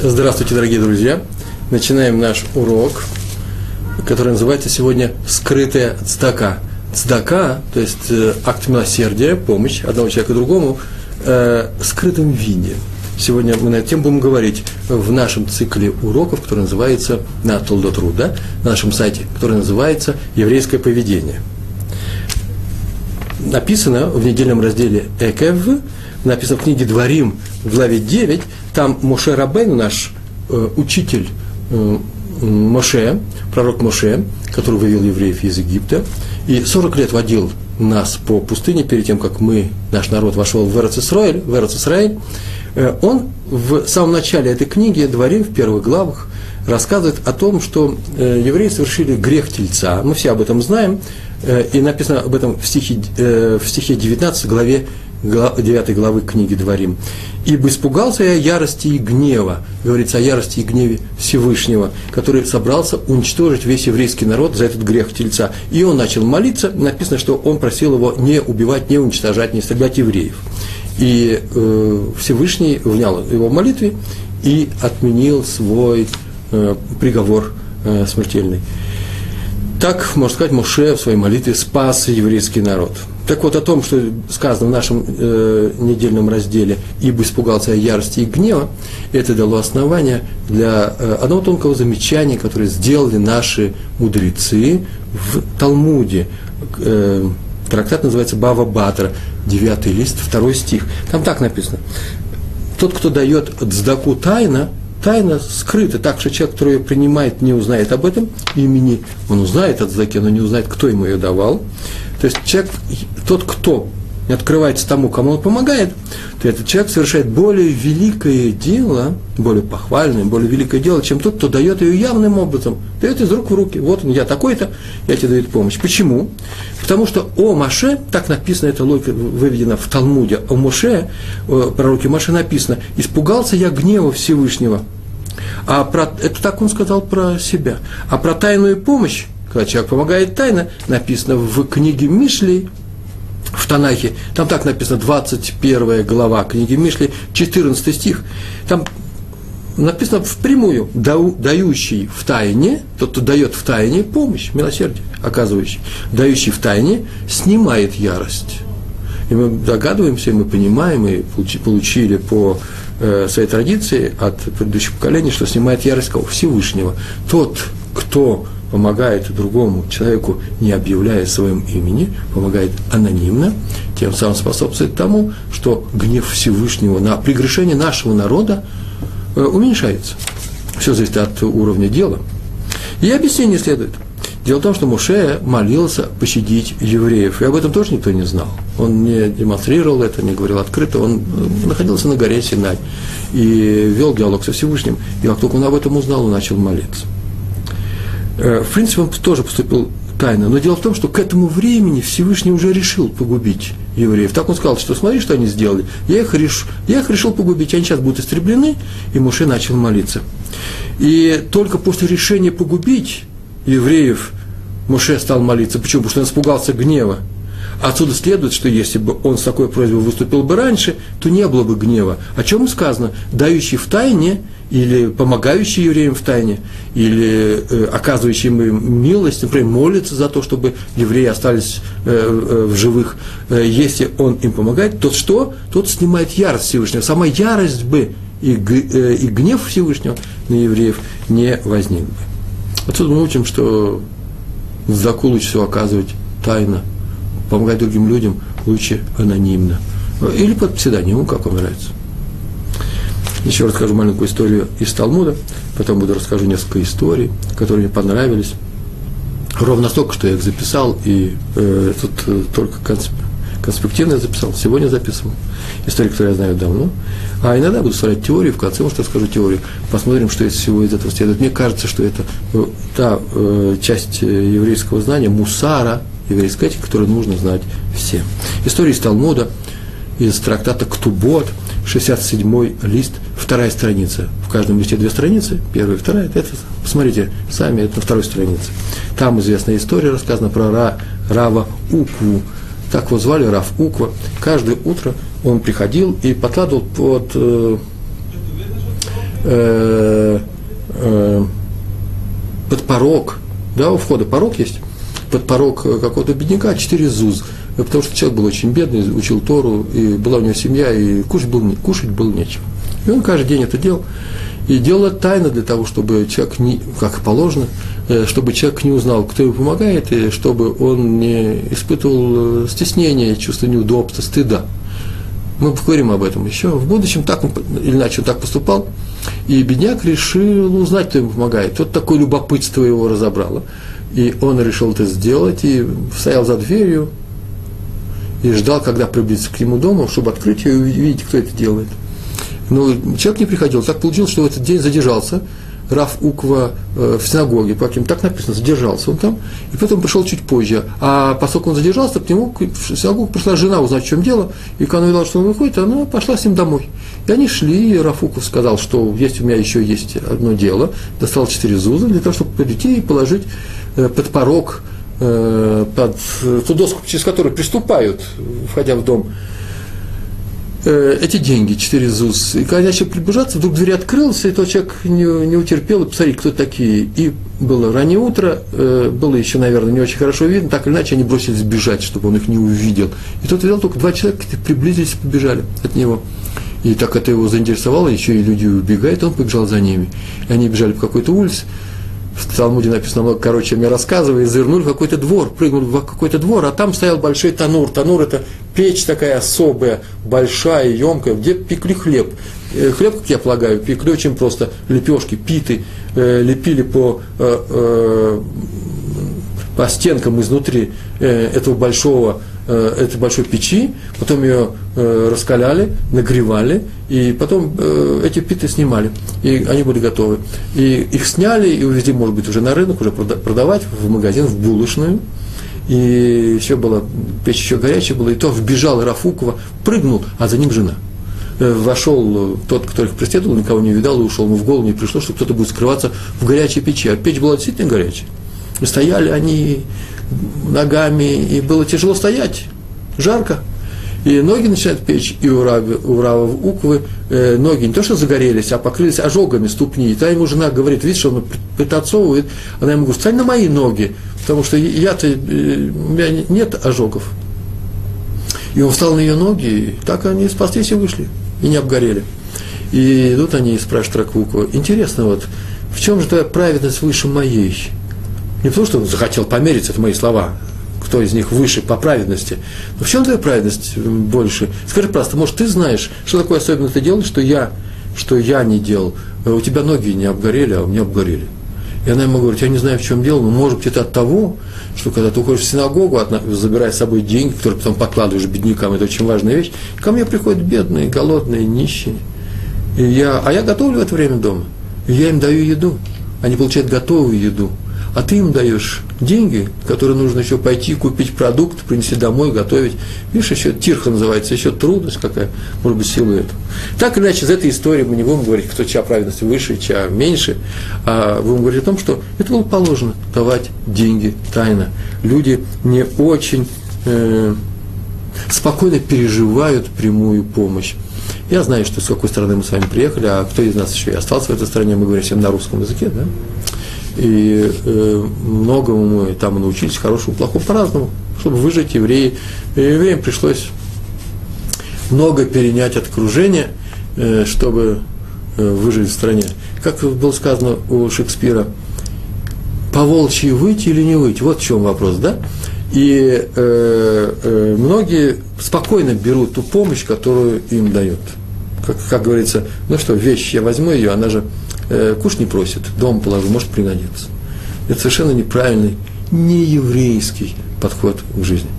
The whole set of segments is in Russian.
Здравствуйте, дорогие друзья! Начинаем наш урок, который называется сегодня «Скрытая цдака». Цдака, то есть э, акт милосердия, помощь одного человека другому, э, в скрытом виде. Сегодня мы на эту будем говорить в нашем цикле уроков, который называется на Толдотру, да, на нашем сайте, который называется «Еврейское поведение». Написано в недельном разделе «Экев», написано в книге «Дворим» в главе 9, там Моше Рабейну, наш э, учитель э, Моше, пророк Моше, который вывел евреев из Египта, и 40 лет водил нас по пустыне перед тем, как мы, наш народ, вошел в Эрцисраиль, в э, он в самом начале этой книги, Дворим, в первых главах, рассказывает о том, что э, евреи совершили грех тельца. Мы все об этом знаем, э, и написано об этом в стихе, в стихе 19 главе 9 главы книги Дворим. «Ибо испугался я ярости и гнева», говорится о ярости и гневе Всевышнего, который собрался уничтожить весь еврейский народ за этот грех тельца. И он начал молиться, написано, что он просил его не убивать, не уничтожать, не истреблять евреев. И э, Всевышний внял его молитве и отменил свой э, приговор э, смертельный. Так, можно сказать, Моше в своей молитве спас еврейский народ. Так вот, о том, что сказано в нашем э, недельном разделе «Ибо испугался ярости и гнева», это дало основание для э, одного тонкого замечания, которое сделали наши мудрецы в Талмуде. Э, трактат называется «Бава Батра», девятый лист, второй стих. Там так написано. Тот, кто дает дздаку тайна, тайна скрыта, так что человек, который ее принимает, не узнает об этом имени, он узнает от здаки, но не узнает, кто ему ее давал. То есть человек, тот, кто не открывается тому, кому он помогает, то этот человек совершает более великое дело, более похвальное, более великое дело, чем тот, кто дает ее явным образом, дает из рук в руки. Вот он, я такой-то, я тебе даю помощь. Почему? Потому что о Маше, так написано, эта логика выведена в Талмуде, о Моше, пророке Маше написано, испугался я гнева Всевышнего. А про, это так он сказал про себя. А про тайную помощь когда человек помогает тайно, написано в книге Мишли, в Танахе, там так написано, 21 глава книги Мишли, 14 стих, там написано впрямую, дающий в тайне, тот, кто дает в тайне помощь, милосердие оказывающий, дающий в тайне, снимает ярость. И мы догадываемся, и мы понимаем, и получили по э, своей традиции от предыдущих поколений, что снимает ярость кого? Всевышнего. Тот, кто помогает другому человеку, не объявляя своим имени, помогает анонимно, тем самым способствует тому, что гнев Всевышнего на прегрешение нашего народа э, уменьшается. Все зависит от уровня дела. И объяснение следует. Дело в том, что Муше молился пощадить евреев, и об этом тоже никто не знал. Он не демонстрировал это, не говорил открыто, он э, находился на горе Синай и вел диалог со Всевышним, и как только он об этом узнал, он начал молиться. Э, в принципе, он тоже поступил тайно. Но дело в том, что к этому времени Всевышний уже решил погубить евреев. Так он сказал, что смотри, что они сделали. Я их, реш... я их решил погубить, они сейчас будут истреблены, и Муше начал молиться. И только после решения погубить евреев Муше стал молиться. Почему? Потому что он испугался гнева. Отсюда следует, что если бы он с такой просьбой выступил бы раньше, то не было бы гнева. О чем сказано? Дающий в тайне – или помогающий евреям в тайне, или э, оказывающий им милость, например, молится за то, чтобы евреи остались э, э, в живых, э, если он им помогает, то что? Тот снимает ярость Всевышнего. Сама ярость бы и, э, и гнев Всевышнего на евреев не возник бы. Отсюда мы учим, что заку лучше всего оказывать тайно, помогать другим людям лучше анонимно. Или под псевдонимом, как вам нравится. Еще расскажу маленькую историю из Талмуда, потом буду расскажу несколько историй, которые мне понравились. Ровно столько, что я их записал, и э, тут э, только консп, конспективно я записал, сегодня записывал. Истории, которые я знаю давно. А иногда буду вставлять теорию, в конце, может, расскажу теорию. Посмотрим, что из всего из этого следует. Мне кажется, что это э, та э, часть э, еврейского знания, мусара, еврейской этики, которую нужно знать всем. История из Талмуда, из трактата «Ктубот», 67 лист, вторая страница. В каждом листе две страницы, первая и вторая. Это, посмотрите сами, это на второй странице. Там известная история рассказана про Ра, Рава Укву. Так его звали, Рав Уква. Каждое утро он приходил и подкладывал под, э, э, э, под порог, да, у входа порог есть, под порог какого-то бедняка четыре зуз, потому что человек был очень бедный, учил Тору, и была у него семья, и кушать было, кушать было нечего. И он каждый день это делал. И делал это тайно для того, чтобы человек, не, как положено, э, чтобы человек не узнал, кто ему помогает, и чтобы он не испытывал э, стеснения, чувство неудобства, стыда. Мы поговорим об этом еще. В будущем так он, или иначе он так поступал. И бедняк решил узнать, кто ему помогает. Вот такое любопытство его разобрало. И он решил это сделать, и стоял за дверью, и ждал, когда приблизится к нему дому, чтобы открыть ее и увидеть, кто это делает. Но человек не приходил. Так получилось, что в этот день задержался Раф Уква э, в синагоге, по каким так написано, задержался он там, и потом пришел чуть позже. А поскольку он задержался, к нему в синагогу пришла жена узнать, в чем дело, и когда она увидела, что он выходит, она пошла с ним домой. И они шли, и Раф Уков сказал, что есть у меня еще есть одно дело, достал четыре зуза для того, чтобы прийти и положить э, под порог, э, под ту доску, через которую приступают, входя в дом, эти деньги, четыре ЗУС. И когда начал приближаться, вдруг дверь открылась, и тот человек не, не утерпел, и посмотри, кто такие. И было раннее утро, э, было еще, наверное, не очень хорошо видно, так или иначе они бросились бежать, чтобы он их не увидел. И тот видел, только два человека приблизились и побежали от него. И так это его заинтересовало, еще и люди убегают, он побежал за ними. И они бежали по какой-то улице, в Талмуде написано много короче, мне рассказывая, завернули в какой-то двор, прыгнули в какой-то двор, а там стоял большой танур. Танур – это печь такая особая, большая, емкая, где пекли хлеб. Э, хлеб, как я полагаю, пекли очень просто, лепешки, питы, э, лепили по, э, по стенкам изнутри этого большого Э, этой большой печи, потом ее э, раскаляли, нагревали, и потом э, эти питы снимали, и они были готовы. И их сняли и увезли, может быть, уже на рынок, уже продавать в магазин, в булочную, и еще было, печь еще горячая была, и то вбежал Рафукова, прыгнул, а за ним жена. Вошел тот, кто их преследовал, никого не видал, и ушел ему в голову, не пришло, что кто-то будет скрываться в горячей печи. А печь была действительно горячая. И стояли они, ногами, и было тяжело стоять, жарко. И ноги начинают печь, и у, Раби, у Рава Уквы э, ноги не то что загорелись, а покрылись ожогами ступни. И та ему жена говорит, видишь, он пританцовывает, она ему говорит, встань на мои ноги, потому что я-то, э, у меня нет ожогов. И он встал на ее ноги, и так они спаслись и вышли, и не обгорели. И идут они и спрашивают Раквукова, интересно, вот, в чем же твоя праведность выше моей? Не потому, что он захотел помериться, это мои слова, кто из них выше по праведности. Но в чем твоя праведность больше? Скажи просто, может, ты знаешь, что такое особенно ты делаешь, что я, что я не делал? Э, у тебя ноги не обгорели, а у меня обгорели. И она ему говорит, я не знаю, в чем дело, но может быть это от того, что когда ты уходишь в синагогу, забирая с собой деньги, которые потом подкладываешь беднякам, это очень важная вещь, ко мне приходят бедные, голодные, нищие. И я, а я готовлю в это время дома. И я им даю еду. Они получают готовую еду а ты им даешь деньги, которые нужно еще пойти купить продукт, принести домой, готовить. Видишь, еще тирха называется, еще трудность какая, может быть, силу эту. Так или иначе, из этой истории мы не будем говорить, кто чья праведность выше, чья меньше, а будем говорить о том, что это было положено, давать деньги тайно. Люди не очень э, спокойно переживают прямую помощь. Я знаю, что с какой стороны мы с вами приехали, а кто из нас еще и остался в этой стране, мы говорим всем на русском языке, да? И э, многому мы там научились, хорошему, плохому, по-разному, чтобы выжить евреи. И евреям пришлось много перенять от окружения, э, чтобы э, выжить в стране. Как было сказано у Шекспира, по волчьи выйти или не выйти? Вот в чем вопрос, да? И э, э, многие спокойно берут ту помощь, которую им дают. Как, как говорится, ну что, вещь, я возьму ее, она же э, куш не просит, дом положу, может пригодиться. Это совершенно неправильный, не еврейский подход к жизни.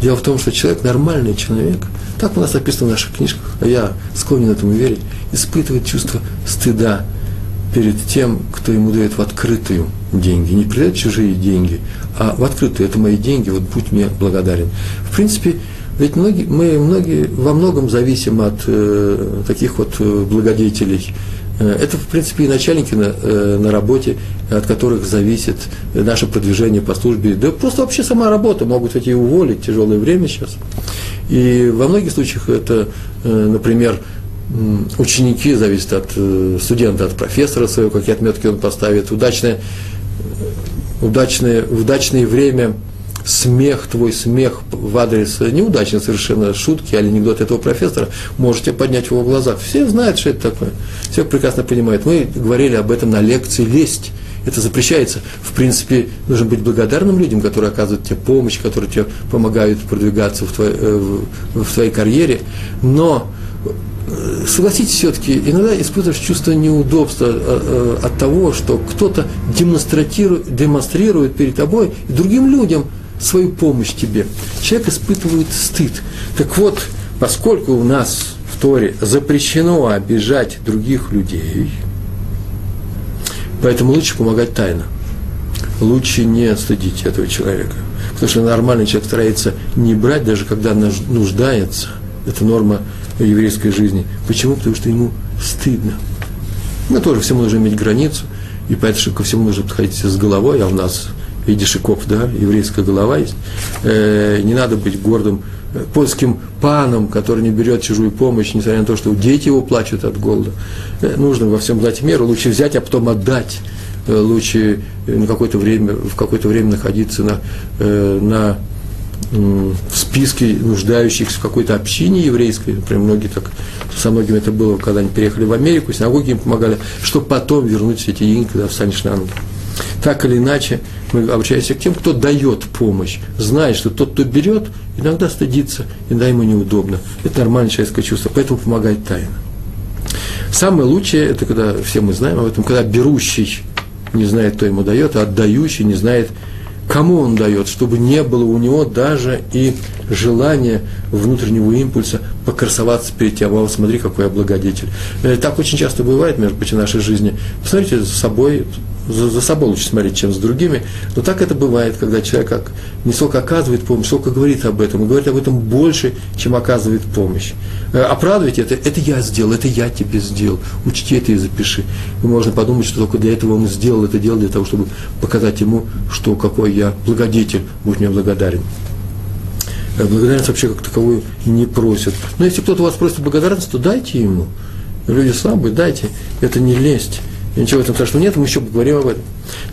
Дело в том, что человек, нормальный человек, так у нас написано в наших книжках, а я склонен этому верить, испытывает чувство стыда перед тем, кто ему дает в открытую деньги. Не придает чужие деньги, а в открытую. Это мои деньги, вот будь мне благодарен. В принципе, ведь многие, мы многие, во многом зависим от э, таких вот э, благодетелей, это, в принципе, и начальники на, э, на работе, от которых зависит наше продвижение по службе. Да просто вообще сама работа, могут ведь и уволить, тяжелое время сейчас. И во многих случаях это, э, например, ученики зависят от э, студента, от профессора своего, какие отметки он поставит, удачное, удачное, удачное время смех, твой смех в адрес неудачной совершенно шутки или анекдот этого профессора, можете поднять в его глазах. Все знают, что это такое. Все прекрасно понимают. Мы говорили об этом на лекции «Лесть». Это запрещается. В принципе, нужно быть благодарным людям, которые оказывают тебе помощь, которые тебе помогают продвигаться в твоей, э, в твоей карьере. Но э, согласитесь все-таки, иногда испытываешь чувство неудобства э, от того, что кто-то демонстрирует, демонстрирует перед тобой и другим людям – свою помощь тебе. Человек испытывает стыд. Так вот, поскольку у нас в Торе запрещено обижать других людей, поэтому лучше помогать тайно. Лучше не стыдить этого человека. Потому что нормальный человек старается не брать, даже когда нуждается. Это норма еврейской жизни. Почему? Потому что ему стыдно. Мы тоже всему нужно иметь границу, и поэтому ко всему нужно подходить с головой, а у нас Идишиков, да, еврейская голова есть. Э, не надо быть гордым э, польским паном, который не берет чужую помощь, несмотря на то, что дети его плачут от голода. Э, нужно во всем дать меру, лучше взять, а потом отдать. Э, лучше на какое-то время, в какое-то время находиться на, э, на в списке нуждающихся в какой-то общине еврейской, например, многие так, со многими это было, когда они переехали в Америку, синагоги им помогали, чтобы потом вернуть все эти деньги, когда встанешь на ноги. Так или иначе, мы обращаемся к тем, кто дает помощь, знает, что тот, кто берет, иногда стыдится, иногда ему неудобно. Это нормальное человеческое чувство, поэтому помогает тайно. Самое лучшее, это когда, все мы знаем об этом, когда берущий не знает, кто ему дает, а отдающий не знает, кому он дает, чтобы не было у него даже и желания внутреннего импульса покрасоваться перед тем, а смотри, какой я благодетель. Э, так очень часто бывает, между прочим, в нашей жизни. Посмотрите за собой, за, за собой лучше смотреть, чем с другими. Но так это бывает, когда человек как, не сколько оказывает помощь, сколько говорит об этом. И говорит об этом больше, чем оказывает помощь. Э, оправдывать это, это я сделал, это я тебе сделал. Учти это и запиши. И можно подумать, что только для этого он сделал это дело, для того, чтобы показать ему, что какой я благодетель, будь мне благодарен. Э, благодарность вообще как таковую не просят. Но если кто-то у вас просит благодарность, то дайте ему. Люди слабые, дайте. Это не лесть. Ничего в этом страшного нет, мы еще поговорим об этом.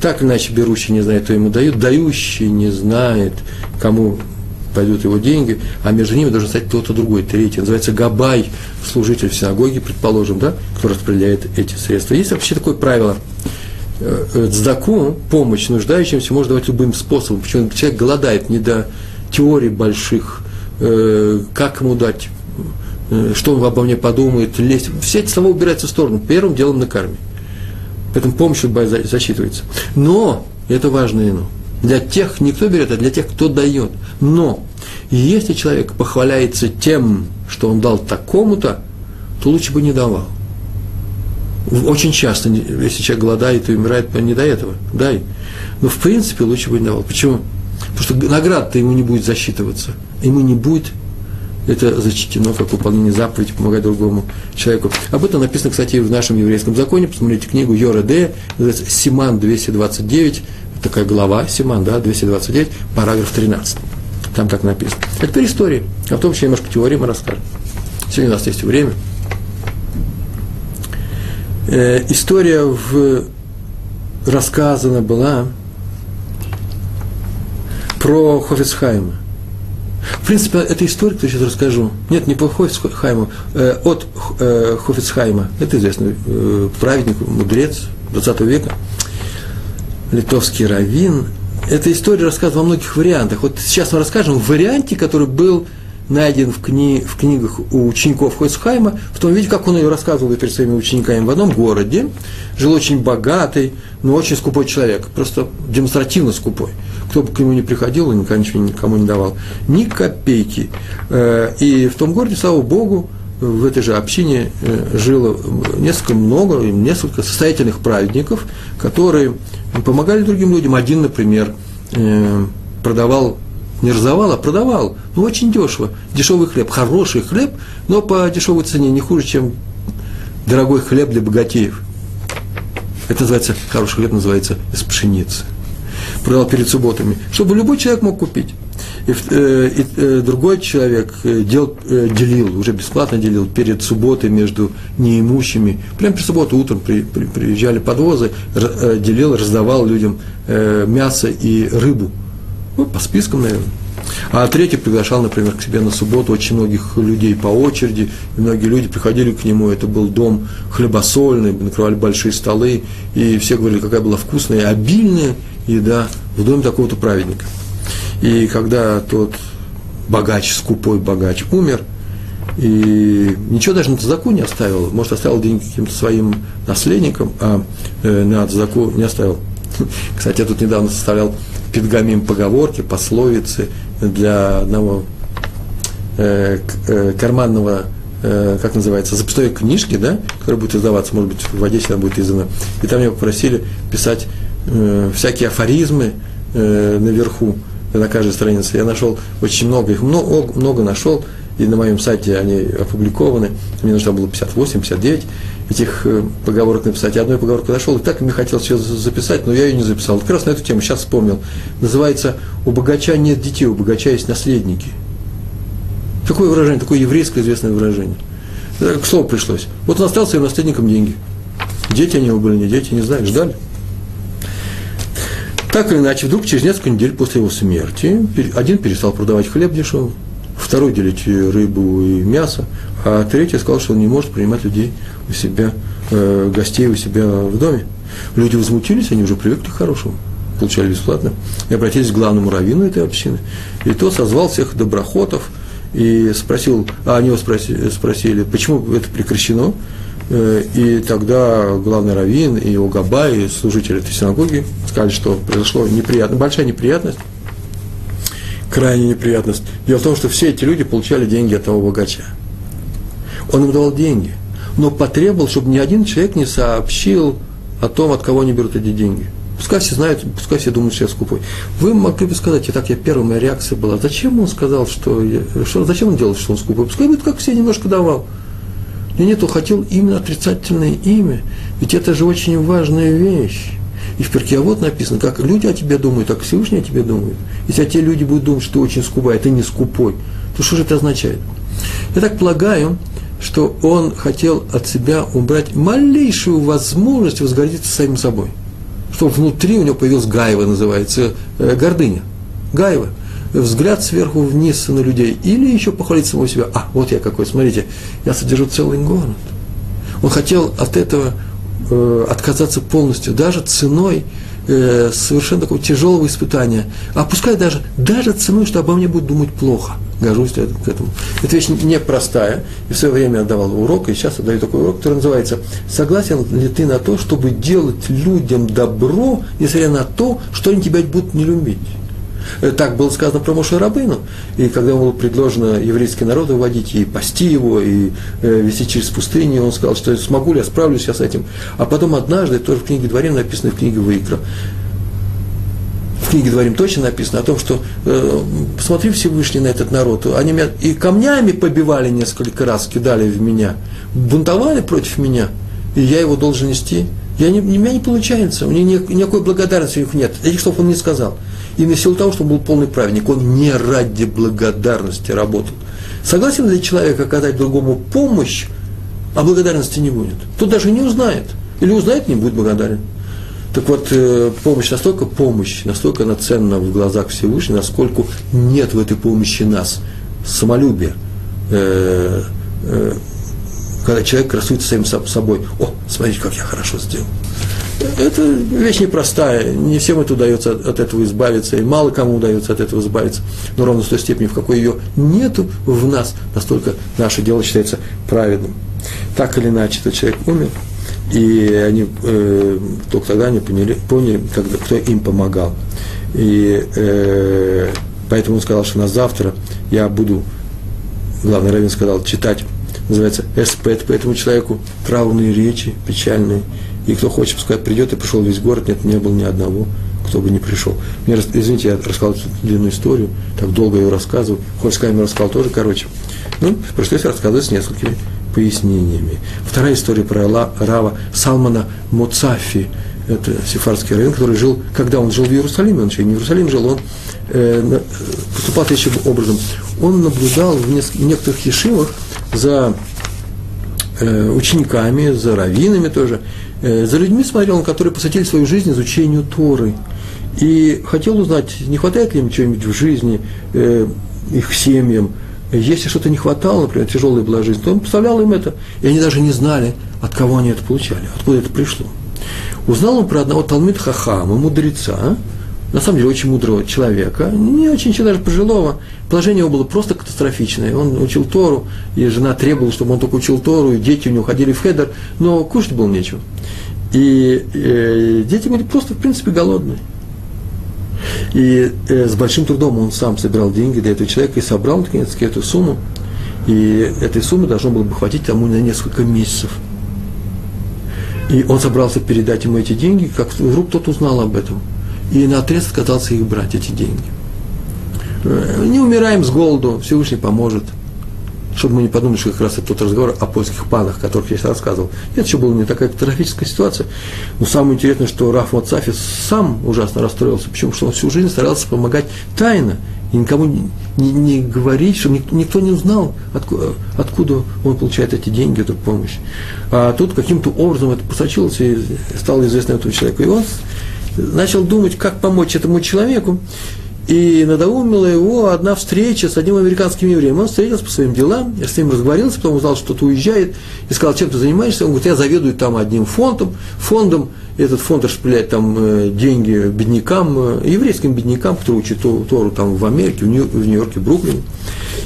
Так или иначе, берущий не знает, кто ему дают, дающий не знает, кому пойдут его деньги, а между ними должен стать кто-то другой, третий. Называется габай, служитель в синагоге, предположим, да, кто распределяет эти средства. Есть вообще такое правило. Э, э, цдаку, помощь нуждающимся, можно давать любым способом. Почему человек голодает не до теорий больших, э, как ему дать, что он обо мне подумает, лезть. Все эти слова убираются в сторону. Первым делом на карме. Поэтому помощь засчитывается. Но, это важное но, для тех, никто берет, а для тех, кто дает. Но, если человек похваляется тем, что он дал такому-то, то лучше бы не давал. Очень часто, если человек голодает и умирает, не до этого, дай. Но в принципе лучше бы не давал. Почему? Потому что награда-то ему не будет засчитываться. Ему не будет это зачтено как выполнение заповеди, помогать другому человеку. Об этом написано, кстати, в нашем еврейском законе. Посмотрите книгу Йора Д, называется Симан 229, такая глава Симан, да, 229, параграф 13. Там так написано. Это теперь история. А потом еще немножко теории мы расскажем. Сегодня у нас есть время. Э, история в, рассказана была про Хофицхайма. В принципе, это история, которую я сейчас расскажу. Нет, не по Хофицхайму, э, от э, Хофицхайма. Это известный э, праведник, мудрец 20 века, литовский раввин. Эта история рассказана во многих вариантах. Вот сейчас мы расскажем в варианте, который был найден в, кни, в книгах у учеников Хойсхайма, в том виде, как он ее рассказывал перед своими учениками в одном городе, жил очень богатый, но очень скупой человек, просто демонстративно скупой. Кто бы к нему не приходил, он никогда ничего никому не давал. Ни копейки. Э, и в том городе, слава Богу, в этой же общине э, жило несколько много, несколько состоятельных праведников, которые помогали другим людям. Один, например, э, продавал не разовал, а продавал. Ну, очень дешево. Дешевый хлеб. Хороший хлеб, но по дешевой цене не хуже, чем дорогой хлеб для богатеев. Это называется, хороший хлеб называется из пшеницы. Продал перед субботами, чтобы любой человек мог купить. И, э, и э, другой человек э, дел, э, делил, уже бесплатно делил перед субботой между неимущими. Прямо при субботу утром при, при, приезжали подвозы, делил, раздавал людям мясо и рыбу. Ну, по спискам, наверное. А третий приглашал, например, к себе на субботу очень многих людей по очереди, и многие люди приходили к нему, это был дом хлебосольный, накрывали большие столы, и все говорили, какая была вкусная обильная еда в доме такого-то праведника. И когда тот богач, скупой богач умер, и ничего даже на Цадаку не оставил, может, оставил деньги каким-то своим наследникам, а э, на Цадаку не оставил. Кстати, я тут недавно составлял педгамим поговорки, пословицы для одного э, э, карманного, э, как называется, записной книжки, да, которая будет издаваться, может быть, в Одессе она будет издана. И там меня попросили писать всякие афоризмы наверху, на каждой странице. Я нашел очень много, их много, много нашел, и на моем сайте они опубликованы. Мне нужно было 58, 59 этих э, поговорок написать. Я одной поговорку нашел, и так мне хотелось ее записать, но я ее не записал. Как раз на эту тему сейчас вспомнил. Называется «У богача нет детей, у богача есть наследники». Такое выражение, такое еврейское известное выражение. К слову пришлось. Вот он остался своим наследником деньги. Дети они его были, не дети, не знаю, ждали. Так или иначе, вдруг через несколько недель после его смерти один перестал продавать хлеб дешевый, второй делить рыбу и мясо, а третий сказал, что он не может принимать людей у себя, э, гостей у себя в доме. Люди возмутились, они уже привыкли к хорошему, получали бесплатно, и обратились к главному раввину этой общины. И тот созвал всех доброхотов и спросил, а они его спросили, спросили почему это прекращено, э, и тогда главный раввин и его габа, и служители этой синагоги сказали, что произошла неприятность, большая неприятность, крайняя неприятность. Дело в том, что все эти люди получали деньги от того богача. Он им давал деньги, но потребовал, чтобы ни один человек не сообщил о том, от кого они берут эти деньги. Пускай все знают, пускай все думают, что я скупой. Вы могли бы сказать, и так я первая моя реакция была, зачем он сказал, что, я, что зачем он делал, что он скупой? Пускай будет, как все, немножко давал. И нет, он хотел именно отрицательное имя. Ведь это же очень важная вещь. И в перке вот написано, как люди о тебе думают, так Всевышний о тебе думает. Если те люди будут думать, что ты очень скупой, а ты не скупой, то что же это означает? Я так полагаю, что он хотел от себя убрать малейшую возможность возгордиться самим собой. Что внутри у него появилась гаева, называется, э, гордыня. Гаева. Взгляд сверху вниз на людей. Или еще похвалить самого себя. А, вот я какой, смотрите, я содержу целый город. Он хотел от этого э, отказаться полностью, даже ценой э, совершенно такого тяжелого испытания. А пускай даже, даже ценой, что обо мне будут думать плохо. Горжусь к этому. Эта вещь непростая. И в свое время я давал урок, и сейчас отдаю такой урок, который называется «Согласен ли ты на то, чтобы делать людям добро, несмотря на то, что они тебя будут не любить?» Э, так было сказано про Моше Рабыну. И когда ему было предложено еврейский народ выводить и пасти его, и э, вести через пустыню, он сказал, что смогу ли я, справлюсь я с этим. А потом однажды, тоже в книге Дворим написано, в книге Ваикра, в книге Дворим точно написано о том, что э, посмотри Всевышний на этот народ, они меня и камнями побивали несколько раз, кидали в меня, бунтовали против меня, и я его должен нести. Я не, у меня не получается, у меня никакой благодарности у них нет. Этих слов он не сказал. И на силу того, что он был полный праведник, он не ради благодарности работал. Согласен ли человек оказать другому помощь, а благодарности не будет? Тут даже не узнает. Или узнает, не будет благодарен. Так вот, э, помощь настолько помощь, настолько она ценна в глазах Всевышнего, насколько нет в этой помощи нас самолюбия. Э, э, когда человек красуется самим собой. О, смотрите, как я хорошо сделал. Это вещь непростая, не всем это удается от этого избавиться, и мало кому удается от этого избавиться, но ровно с той степени, в какой ее нету в нас, настолько наше дело считается праведным. Так или иначе, этот человек умер, и они э, только тогда они поняли, поняли когда, кто им помогал. И э, поэтому он сказал, что на завтра я буду, главный раввин сказал, читать, называется эспет по этому человеку, траурные речи, печальные, и кто хочет, пускай придет, и пришел весь город, нет, не было ни одного, кто бы не пришел. Мне, извините, я рассказал длинную историю, так долго ее рассказываю. Хоть с рассказал тоже, короче. Ну, пришлось рассказывать с несколькими пояснениями. Вторая история про Рава Салмана Муцафи, это сефардский раввин, который жил, когда он жил в Иерусалиме, он еще не в Иерусалиме жил, он э, поступал следующим образом. Он наблюдал в, нескольких, в некоторых ешивах за учениками, за раввинами тоже, э, за людьми смотрел, которые посвятили свою жизнь изучению Торы. И хотел узнать, не хватает ли им чего-нибудь в жизни, э, их семьям, если что-то не хватало, например, тяжелая была жизнь, то он поставлял им это, и они даже не знали, от кого они это получали, откуда это пришло. Узнал он про одного Талмит Хахама, мудреца, на самом деле очень мудрого человека, не очень даже пожилого. Положение его было просто катастрофичное. Он учил Тору, и жена требовала, чтобы он только учил Тору, и дети у него ходили в хедер, но кушать было нечего. И э, дети были просто, в принципе, голодные. И э, с большим трудом он сам собирал деньги для этого человека и собрал, наконец эту сумму. И этой суммы должно было бы хватить тому на несколько месяцев. И он собрался передать ему эти деньги, как вдруг кто-то узнал об этом. И на отрез отказался их брать, эти деньги. Э, не умираем с голоду, Всевышний поможет. Чтобы мы не подумали, что как раз это тот разговор о польских панах, о которых я рассказывал. Это еще была не такая катастрофическая ситуация. Но самое интересное, что Раф Мацафи сам ужасно расстроился. Почему? Потому что он всю жизнь старался помогать тайно и никому не, не, не говорить, чтобы никто не узнал, откуда, откуда он получает эти деньги, эту помощь. А тут каким-то образом это просочилось и стало известно этому человеку. И он начал думать, как помочь этому человеку. И надоумила его одна встреча с одним американским евреем. Он встретился по своим делам, я с ним разговорился, потом узнал, что кто-то уезжает, и сказал, чем ты занимаешься? Он говорит, я заведую там одним фондом, фондом, этот фонд распределяет там э, деньги беднякам, э, еврейским беднякам, которые учат Тору там в Америке, в Нью-Йорке, в Бруклине.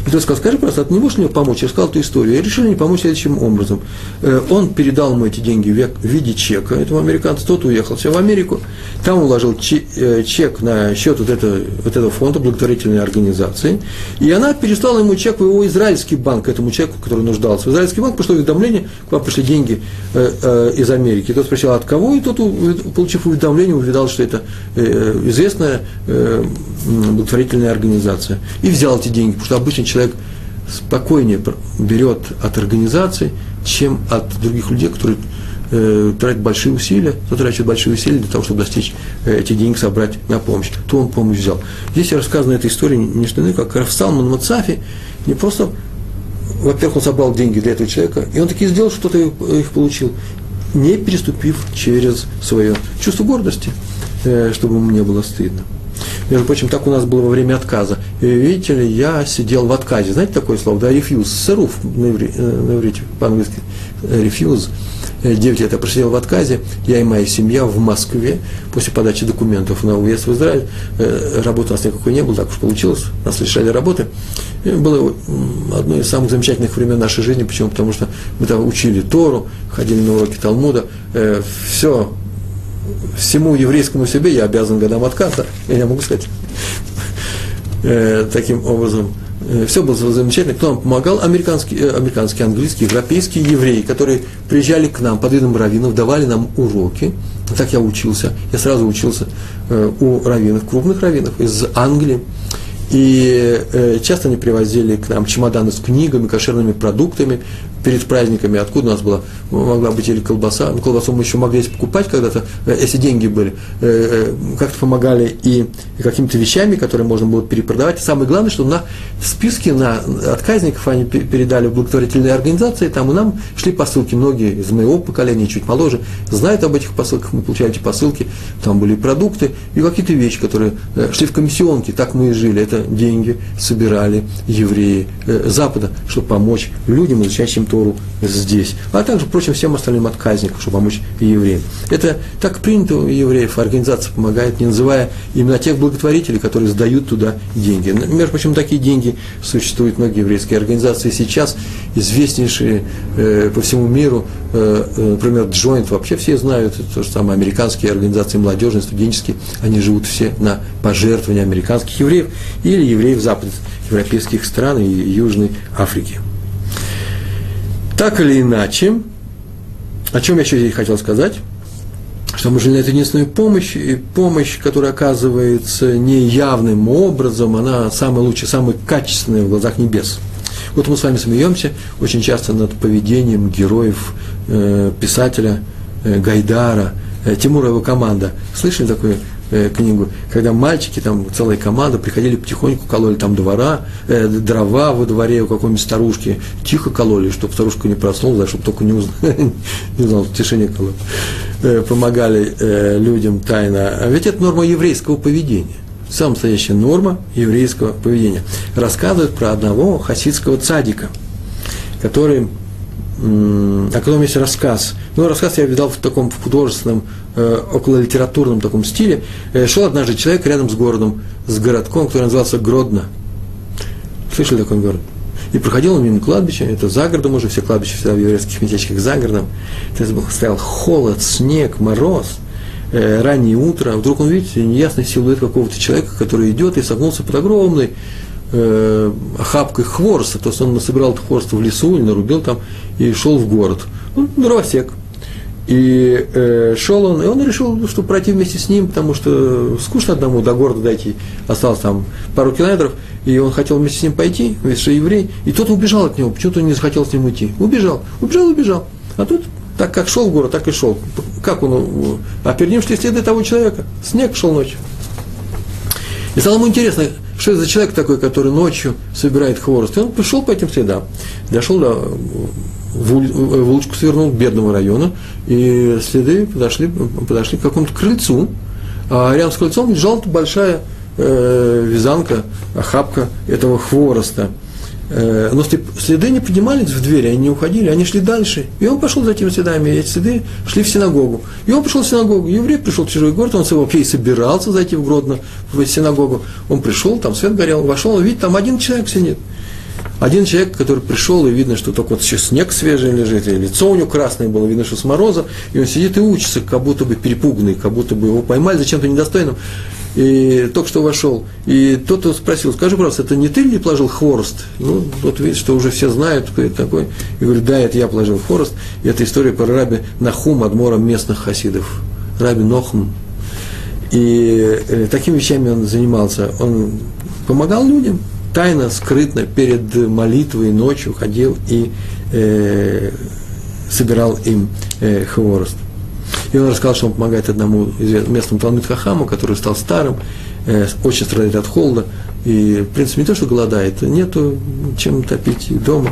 И тот сказал, скажи просто, а ты не можешь мне помочь? Я сказал эту историю. Я решил не помочь следующим образом. Э, он передал ему эти деньги в виде чека этому американцу, тот уехал все в Америку, там уложил чек на счет вот этого, вот этого фонда, благотворительной организации, и она переслала ему чек в его израильский банк, этому человеку, который нуждался. В израильский банк пришло уведомление, к вам пришли деньги из Америки. И тот спросил, от кого? И тот получив уведомление, увидал, что это э, известная э, благотворительная организация. И взял эти деньги, потому что обычный человек спокойнее берет от организации, чем от других людей, которые э, тратят большие усилия, затрачивают большие усилия для того, чтобы достичь эти деньги, собрать на помощь. То он помощь взял. Здесь рассказана эта история не что иное, как Рафсалман Мацафи не просто во-первых, он собрал деньги для этого человека, и он таки сделал, что-то их получил не переступив через свое чувство гордости, э, чтобы ему не было стыдно. Между прочим, так у нас было во время отказа. И, видите ли, я сидел в отказе. Знаете такое слово? Да, refuse. Сырув на, э, иврите, по-английски. Refuse. 9 лет я просидел в отказе, я и моя семья в Москве, после подачи документов на уезд в Израиль, э, работы у нас никакой не было, так уж получилось, нас лишали работы. И было одно из самых замечательных времен нашей жизни, почему? Потому что мы там учили Тору, ходили на уроки Талмуда, э, все, всему еврейскому себе я обязан годам отказа, я не могу сказать э, таким образом, Э, все было замечательно. Кто нам помогал? Американские, э, американские, английские, европейские евреи, которые приезжали к нам под видом раввинов, давали нам уроки. Так я учился. Я сразу учился э, у раввинов, крупных раввинов из Англии. И э, часто они привозили к нам чемоданы с книгами, кошерными продуктами перед праздниками. Откуда у нас была? Могла быть или колбаса. Ну, колбасу мы еще могли покупать когда-то, э, если деньги были. Э, э, как-то помогали и какими-то вещами, которые можно было перепродавать. И самое главное, что на списке на отказников они передали в благотворительные организации, там и нам шли посылки. Многие из моего поколения, чуть моложе, знают об этих посылках. Мы получали эти посылки, там были продукты и какие-то вещи, которые шли в комиссионки. Так мы и жили. Это деньги собирали евреи Запада, чтобы помочь людям, изучающим Тору здесь, а также, впрочем, всем остальным отказникам, чтобы помочь евреям. Это так принято у евреев, организация помогает, не называя именно тех благотворителей, которые сдают туда деньги. Между прочим, такие деньги существуют многие еврейские организации сейчас, известнейшие э, по всему миру, э, э, например, Joint, вообще все знают, то же самое, американские организации молодежные, студенческие, они живут все на пожертвования американских евреев или евреев западноевропейских стран и Южной Африки. Так или иначе, о чем я еще здесь хотел сказать, что мы жили на эту единственную помощь, и помощь, которая оказывается неявным образом, она самая лучшая, самая качественная в глазах небес. Вот мы с вами смеемся очень часто над поведением героев э, писателя э, Гайдара, э, Тимура его команда. Слышали такую э, книгу? Когда мальчики, там целая команда, приходили потихоньку, кололи там двора, э, дрова во дворе у какой-нибудь старушки, тихо кололи, чтобы старушка не проснулась, чтобы только не узнал, не узнал в тишине кололи. Э, помогали э, людям тайно. А ведь это норма еврейского поведения самая настоящая норма еврейского поведения. Рассказывает про одного хасидского цадика, который, о котором есть рассказ. Ну, рассказ я видал в таком художественном, э, около литературном таком стиле. Э, шел однажды человек рядом с городом, с городком, который назывался Гродно. Слышали такой город? И проходил он мимо кладбища, это за городом уже, все кладбища всегда в еврейских местечках за городом. Это стоял холод, снег, мороз – э, раннее утро, а вдруг он видит неясный силуэт какого-то человека, который идет и согнулся под огромной э, охапкой хвороста, то есть он насобирал хвороста в лесу или нарубил там и шел в город. Он дровосек. И э, шел он, и он решил, что пройти вместе с ним, потому что скучно одному до города дойти, осталось там пару километров, и он хотел вместе с ним пойти, ведь что еврей, и тот убежал от него, почему-то не захотел с ним уйти. Убежал, убежал, убежал. А тут так как шел в город, так и шел. Как он? А ним шли следы того человека. Снег шел ночью. И стало ему интересно, что это за человек такой, который ночью собирает хворост. И он пришел по этим следам. Дошел до, в, улочку свернул бедного района, и следы подошли, подошли к какому-то крыльцу. А рядом с крыльцом лежала большая э, вязанка, охапка этого хвороста – но следы не поднимались в двери, они не уходили, они шли дальше. И он пошел за этими следами, и эти следы шли в синагогу. И он пришел в синагогу. Еврей пришел в чужой город, он вообще и собирался зайти в Гродно, в синагогу. Он пришел, там свет горел, вошел, он видит, там один человек сидит. Один человек, который пришел, и видно, что только вот еще снег свежий лежит, и лицо у него красное было, видно, что с мороза, и он сидит и учится, как будто бы перепуганный, как будто бы его поймали за чем-то недостойным и только что вошел. И тот спросил, скажи, пожалуйста, это не ты ли положил хворост? Ну, вот видишь, что уже все знают, кто это такой. И говорит, да, это я положил хворост. И это история про раби Нахум, адмора местных хасидов. Раби Нохм. И э, такими вещами он занимался. Он помогал людям, тайно, скрытно, перед молитвой ночью ходил и э, собирал им э, хворост. И он рассказал, что он помогает одному местному Талмит Хахаму, который стал старым, э, очень страдает от холода, и, в принципе, не то, что голодает, нету чем топить дома.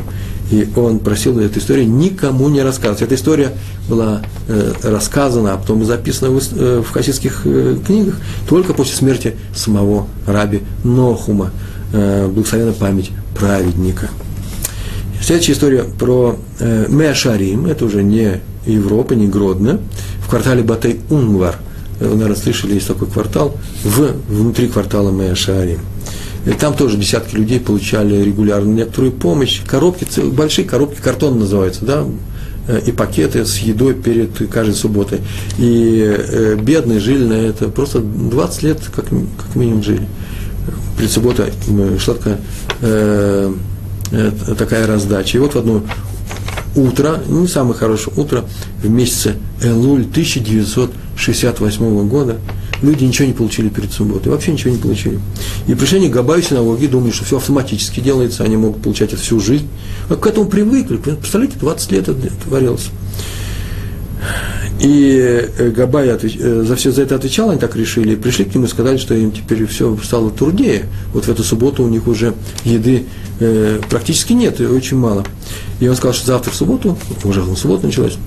И он просил эту историю никому не рассказывать. Эта история была э, рассказана, а потом записана в, э, в хасидских э, книгах только после смерти самого раби Нохума, э, благословенная память праведника. Следующая история про э, Меашарим, это уже не Европа, не Гродно, в квартале Батей Унгвар. Вы, наверное, слышали, есть такой квартал, в, внутри квартала Меашарим. И там тоже десятки людей получали регулярно некоторую помощь. Коробки, большие коробки, картон называется, да, э, и пакеты с едой перед каждой субботой. И э, бедные жили на это просто 20 лет как, как минимум жили. Перед субботой шла такая, э, э, такая раздача. И вот в одно утро, ну, не самое хорошее утро, в месяце Элуль 1968 года, люди ничего не получили перед субботой, вообще ничего не получили. И пришли они к Габаю синагоги, думали, что все автоматически делается, они могут получать это всю жизнь. А к этому привыкли, представляете, 20 лет это творилось. И э, Габай. Э, за все за это отвечал, они так решили, пришли к нему и сказали, что им теперь все стало труднее. Вот в эту субботу у них уже еды э, практически нет, и очень мало. И он сказал, что завтра в субботу, уже в субботу началось,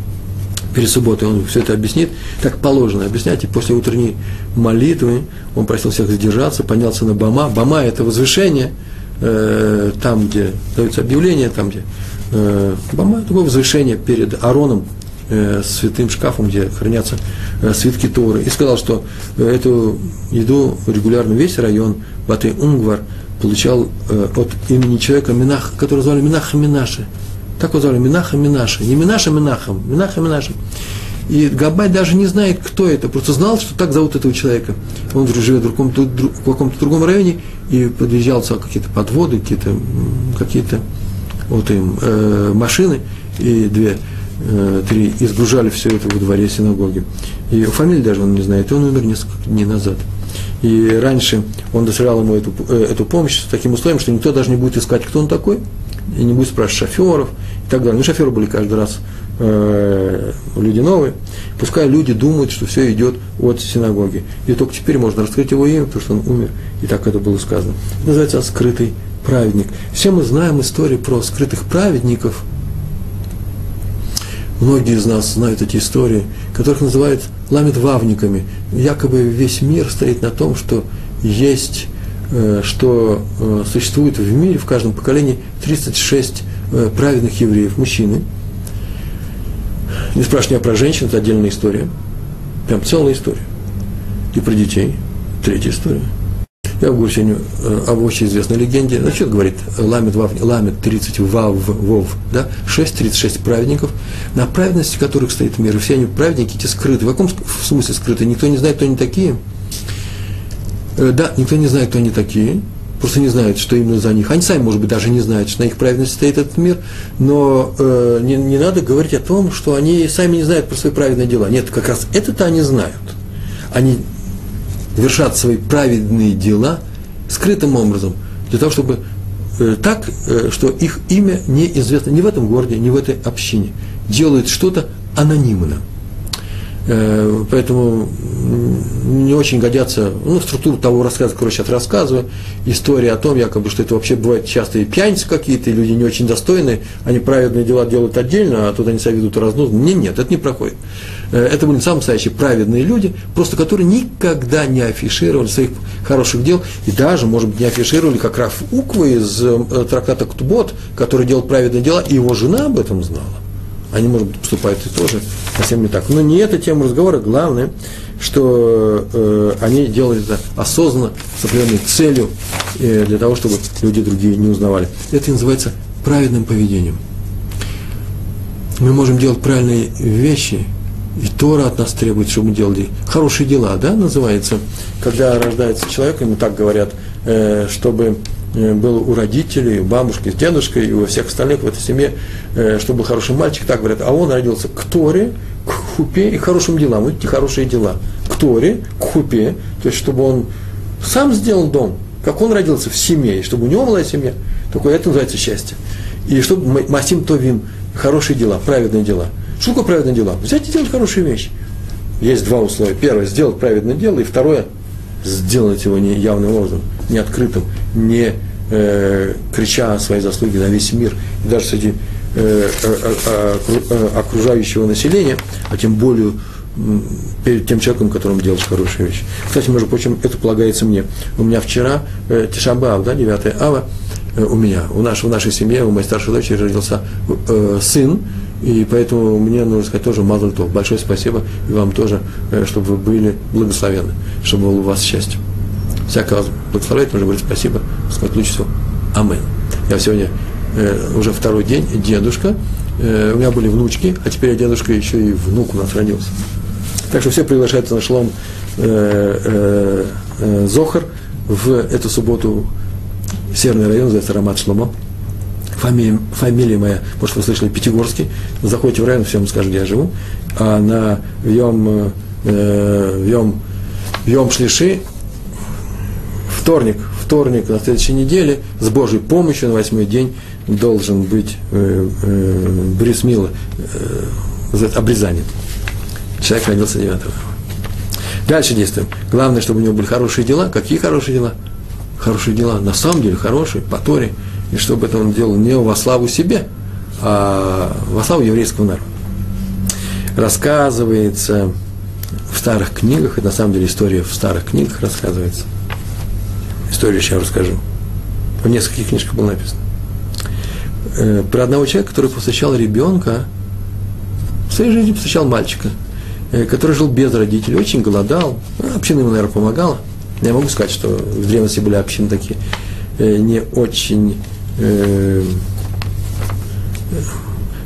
перед субботой он все это объяснит, как положено объяснять, и после утренней молитвы он просил всех задержаться, поднялся на Бама. Бама – это возвышение, там, где даются объявления, там, где Бама – такое возвышение перед Ароном, э, святым шкафом, где хранятся э, свитки Торы, и сказал, что э, эту еду регулярно весь район Баты Унгвар получал э, от имени человека, Минах, которого звали Минаха Минаши. Так его звали, Минаха Минаши. Не Минаша Минахом, Минаха Минаши. И Габай даже не знает, кто это, просто знал, что так зовут этого человека. Он живет в каком-то, в каком-то другом районе, и подъезжался какие-то подводы, какие-то, какие-то вот им, э, машины, и две три, и сгружали все это во дворе синагоги. И фамилии даже он не знает, и он умер несколько дней назад. И раньше он доставлял ему эту, э, эту помощь с таким условием, что никто даже не будет искать, кто он такой, и не будет спрашивать шоферов, и так далее. Ну, шоферы были каждый раз э, люди новые. Пускай люди думают, что все идет от синагоги. И только теперь можно раскрыть его имя, потому что он умер. И так это было сказано. Называется скрытый праведник. Все мы знаем истории про скрытых праведников. Многие из нас знают эти истории, которых называют ламет-вавниками. Якобы весь мир стоит на том, что есть, э, что э, существует в мире, в каждом поколении 36 э, праведных евреев, мужчины. Не спрашивай про женщин, это отдельная история. Прям целая история. И про детей. Третья история. Я говорю сегодня об очень известной легенде. Ну, что говорит Ламет, Вав, Ламет 30 Вав, Вов, да? 6, 36 праведников, на праведности которых стоит мир. И все они праведники, эти скрыты. В каком смысле скрыты? Никто не знает, кто они такие. Э, да, никто не знает, кто они такие, просто не знают, что именно за них. Они сами, может быть, даже не знают, что на их праведности стоит этот мир, но э, не, не надо говорить о том, что они сами не знают про свои праведные дела. Нет, как раз это-то они знают. Они вершат свои праведные дела скрытым образом, для того, чтобы э, так, э, что их имя неизвестно ни в этом городе, ни в этой общине. Делают что-то анонимно. Э, поэтому не очень годятся, ну, структуру того рассказа, который сейчас рассказываю, история о том, якобы, что это вообще бывает часто и пьяницы какие-то, и люди не очень достойные, они праведные дела делают отдельно, а тут они себя ведут разнузно. Нет, нет, это не проходит. Э, это были самые настоящие праведные люди, просто которые никогда не афишировали своих хороших дел, и даже, может быть, не афишировали, как Раф Уква из э, трактата Ктубот, который делал праведные дела, и его жена об этом знала они, может быть, поступают и тоже совсем не так. Но не эта тема разговора, главное, что э, они делали это осознанно, с определенной целью, э, для того, чтобы люди другие не узнавали. Это называется праведным поведением. Мы можем делать правильные вещи, и Тора от нас требует, чтобы мы делали хорошие дела, да, называется, когда рождается человек, ему так говорят, э, чтобы был у родителей, у бабушки с дедушкой и у всех остальных в этой семье, э, чтобы был хороший мальчик, так говорят, а он родился к Торе, к хупе и к хорошим делам. Вот эти хорошие дела. К Торе, к хупе, то есть чтобы он сам сделал дом, как он родился в семье, и чтобы у него была семья, только это называется счастье. И чтобы Масим Товим, хорошие дела, праведные дела. Что такое праведные дела? Взять и делать хорошие вещи. Есть два условия. Первое, сделать праведное дело, и второе, сделать его не явным образом, не открытым, не э, крича о своей заслуге на весь мир, и даже среди э, э, э, э окружающего населения, а тем более перед тем человеком, которому делаешь хорошие вещи. Кстати, между прочим, это полагается мне. У меня вчера э, Тишабав, да, 9 ава, э, у меня, у, наш, в нашей семье, у моей старшей дочери родился э, сын, и поэтому мне нужно сказать тоже Мазальтов. Большое спасибо и вам тоже, э, чтобы вы были благословенны, чтобы было у вас счастье. Всякого благословлять нужно говорить спасибо, сказать лучше всего Амен. Я сегодня э, уже второй день дедушка, э, у меня были внучки, а теперь я дедушка, еще и внук у нас родился. Так что все приглашаются на шлом э, э, Зохар в эту субботу Северный район, называется Рамат Шломо фамилия, фамилия моя, может, вы слышали, Пятигорский, заходите в район, всем скажу, где я живу, а на Йом, э, Йом, Йом Шлиши, вторник, вторник на следующей неделе, с Божьей помощью на восьмой день должен быть э, э, Брисмила, э, обрезание. Человек родился 9 Дальше действуем. Главное, чтобы у него были хорошие дела. Какие хорошие дела? Хорошие дела, на самом деле хорошие, по Торе – и чтобы это он делал не во славу себе, а во славу еврейского народа. Рассказывается в старых книгах, это на самом деле история в старых книгах рассказывается. Историю сейчас расскажу. В нескольких книжках было написано. Э, про одного человека, который посвящал ребенка, в своей жизни посвящал мальчика, э, который жил без родителей, очень голодал, ну, община ему, наверное, помогала. Я могу сказать, что в древности были общины такие э, не очень э,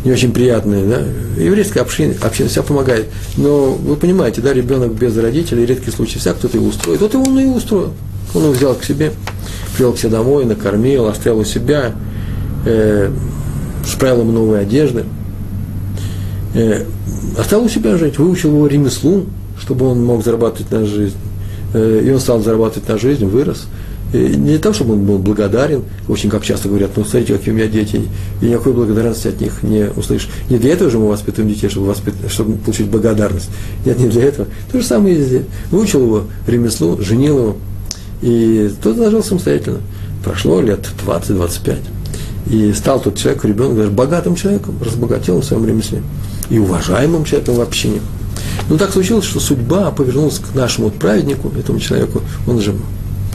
не очень приятные, да, еврейская община, община вся помогает. Но вы понимаете, да, ребенок без родителей, редкий случай, вся кто-то его устроит. Вот его он и устроил. Он его взял к себе, привел к себе домой, накормил, оставил у себя, э, справил ему новые одежды, э, оставил у себя жить, выучил его ремеслу, чтобы он мог зарабатывать на жизнь. Э, и он стал зарабатывать на жизнь, вырос. Не того, чтобы он был благодарен, очень как часто говорят, ну, смотрите, какие у меня дети, и никакой благодарности от них не услышишь. Не для этого же мы воспитываем детей, чтобы, воспит... чтобы получить благодарность. Нет, не для этого. То же самое и здесь. Выучил его ремеслу, женил его, и тот зажил самостоятельно. Прошло лет 20-25. И стал тот человек, ребенок, даже богатым человеком, разбогател в своем ремесле. И уважаемым человеком в общине. Но так случилось, что судьба повернулась к нашему праведнику, этому человеку, он же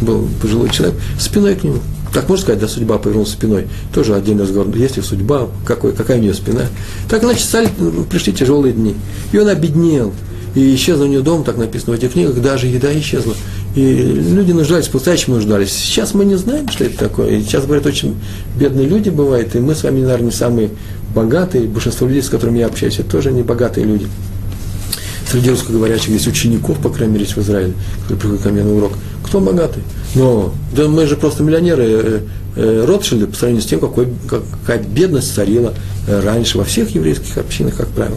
был пожилой человек, спиной к нему. Так можно сказать, да, судьба повернулась спиной. Тоже отдельный разговор. Есть ли судьба, какой, какая у нее спина. Так, значит, стали, пришли тяжелые дни. И он обеднел. И исчез у него дом, так написано в этих книгах, даже еда исчезла. И люди нуждались, по-настоящему нуждались. Сейчас мы не знаем, что это такое. И сейчас, говорят, очень бедные люди бывают, и мы с вами, наверное, не самые богатые. Большинство людей, с которыми я общаюсь, это тоже не богатые люди среди русскоговорящих есть учеников, по крайней мере, в Израиле, которые приходят ко мне на урок. Кто богатый? Но, да мы же просто миллионеры, э, э, Ротшильды по сравнению с тем, какой, какая бедность царила э, раньше во всех еврейских общинах, как правило.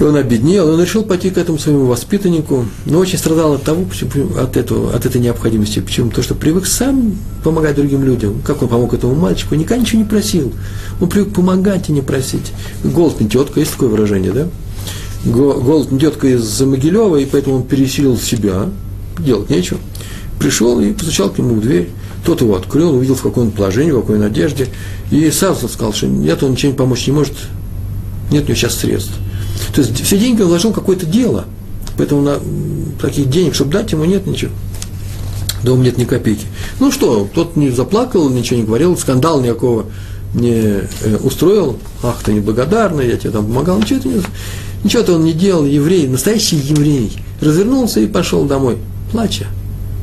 И он обеднел, он решил пойти к этому своему воспитаннику, но очень страдал от того, от, этого, от этой необходимости. Почему? Потому что привык сам помогать другим людям. Как он помог этому мальчику? Никогда ничего не просил. Он привык помогать и не просить. Голод не тетка, есть такое выражение, да? Голод детка из Могилева, и поэтому он пересилил себя, делать нечего. Пришел и постучал к нему в дверь. Тот его открыл, увидел, в каком положении, в какой надежде. И сразу сказал, что нет, он ничем помочь не может, нет у него сейчас средств. То есть все деньги он вложил в какое-то дело. Поэтому на таких денег, чтобы дать ему, нет ничего. Дома нет ни копейки. Ну что, тот не заплакал, ничего не говорил, скандал никакого не э, устроил. Ах, ты неблагодарный, я тебе там помогал, ничего это не Ничего-то он не делал, еврей, настоящий еврей. Развернулся и пошел домой, плача.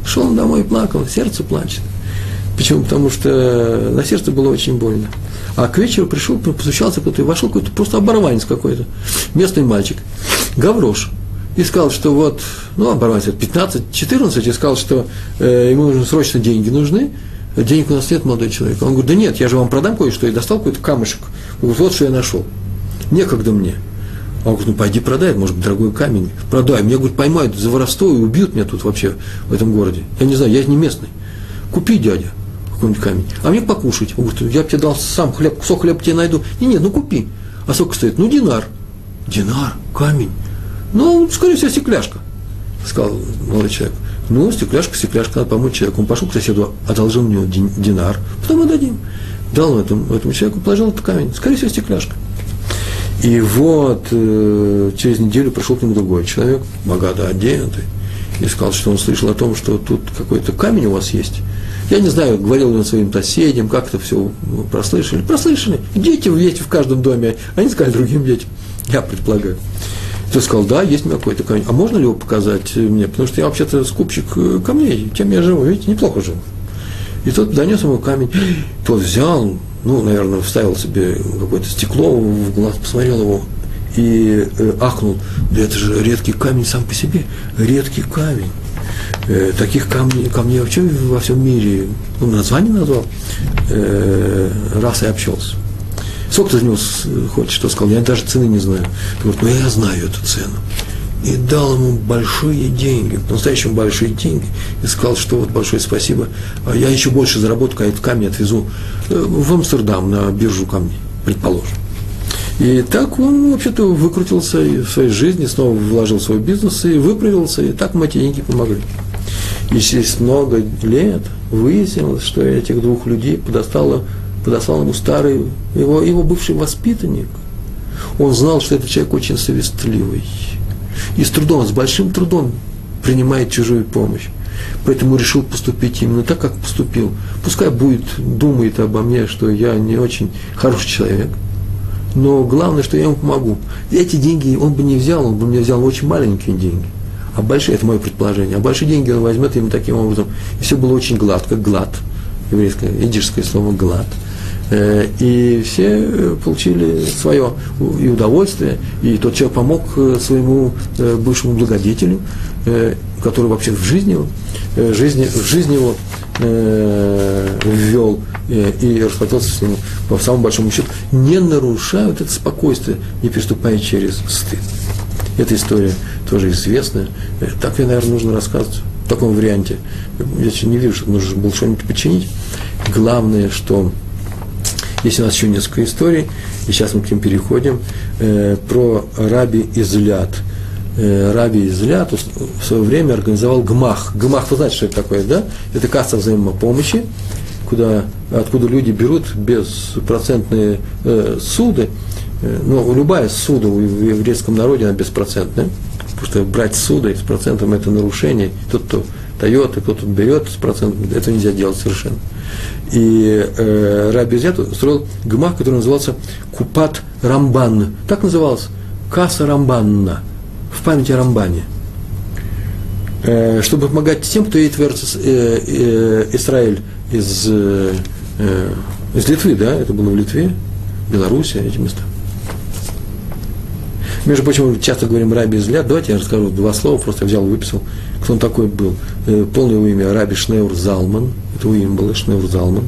Шел домой и плакал, сердце плачет. Почему? Потому что на сердце было очень больно. А к вечеру пришел, постучался кто-то, и вошел какой-то просто оборванец какой-то, местный мальчик, Гаврош. И сказал, что вот, ну, оборванец, 15-14, и сказал, что э, ему нужно срочно деньги нужны, денег у нас нет, молодой человек. Он говорит, да нет, я же вам продам кое-что, и достал какой-то камушек. Он говорит, вот что я нашел. Некогда мне. Он говорит, ну пойди продай, может быть, дорогой камень. Продай. Меня, говорит, поймают за воровство и убьют меня тут вообще, в этом городе. Я не знаю, я не местный. Купи, дядя, какой-нибудь камень. А мне покушать. Он говорит, я бы тебе дал сам хлеб, кусок хлеба тебе найду. Не, нет, ну купи. А сколько стоит? Ну, динар. Динар, камень. Ну, скорее всего, стекляшка, сказал молодой человек. Ну, стекляшка, стекляшка, надо помочь человеку. Он пошел к соседу, одолжил у него динар, потом отдадим. Дал этому, этому человеку, положил этот камень. Скорее всего, стекляшка. И вот э, через неделю пришел к нему другой человек, богато одетый, и сказал, что он слышал о том, что тут какой-то камень у вас есть. Я не знаю, говорил ли он своим соседям, как это все прослышали. Прослышали. Дети есть в каждом доме. Они сказали другим детям. Я предполагаю. Ты сказал, да, есть у меня какой-то камень. А можно ли его показать мне? Потому что я вообще-то скупщик э, камней, тем я живу. Видите, неплохо живу. И тот донес ему камень. Тот взял, ну, наверное, вставил себе какое-то стекло в глаз, посмотрел его и э, ахнул, да это же редкий камень сам по себе, редкий камень. Э, таких камней, камней вообще во всем мире, ну, название назвал, э, раз и общался. Сколько ты за него хочешь, что сказал? Я даже цены не знаю. Ты говоришь, ну я знаю эту цену и дал ему большие деньги, по-настоящему большие деньги, и сказал, что вот большое спасибо, а я еще больше заработаю, когда этот камень отвезу э, в Амстердам на биржу камней, предположим. И так он вообще-то выкрутился в своей жизни, снова вложил в свой бизнес и выправился, и так мы эти деньги помогли. И через много лет выяснилось, что этих двух людей подостало, подослал ему старый, его, его бывший воспитанник. Он знал, что этот человек очень совестливый и с трудом, с большим трудом принимает чужую помощь. Поэтому решил поступить именно так, как поступил. Пускай будет, думает обо мне, что я не очень хороший человек, но главное, что я ему помогу. Эти деньги он бы не взял, он бы мне взял очень маленькие деньги. А большие, это мое предположение, а большие деньги он возьмет именно таким образом. И все было очень гладко, глад, еврейское, идишское слово глад – и все э, получили свое и удовольствие, и тот человек помог э, своему бывшему благодетелю, который вообще в жизни, жизни, в жизни его ввел и расплатился с ним по самому большому счету, не нарушая вот это спокойствие, не переступая через стыд. Эта история тоже известная. Так, наверное, нужно рассказывать. в таком варианте. Я еще не вижу, что нужно было что-нибудь починить. Главное, что есть у нас еще несколько историй, и сейчас мы к ним переходим, э, про Раби Излят. Э, Раби Излят в свое время организовал ГМАХ. ГМАХ, вы знаете, что это такое, да? Это касса взаимопомощи, куда, откуда люди берут беспроцентные э, суды. Э, ну, любая суда в еврейском народе, она беспроцентная. Потому что брать суды с процентом – это нарушение. Тот, кто дает, и кто-то берет с процентом, это нельзя делать совершенно. И э, Раби Зят устроил гмах, который назывался Купат Рамбан. Так назывался. Касса Рамбанна. В памяти о Рамбане. Э, чтобы помогать тем, кто едет в Эрцис, э, э, Израиль из, э, э, из Литвы, да, это было в Литве, Белоруссия, эти места. Между прочим, мы часто говорим Раби Изляд. Давайте я расскажу два слова, просто взял, выписал, кто он такой был. Э, полное его имя Раби Шнеур Залман. Это его имя было Шнеур Залман.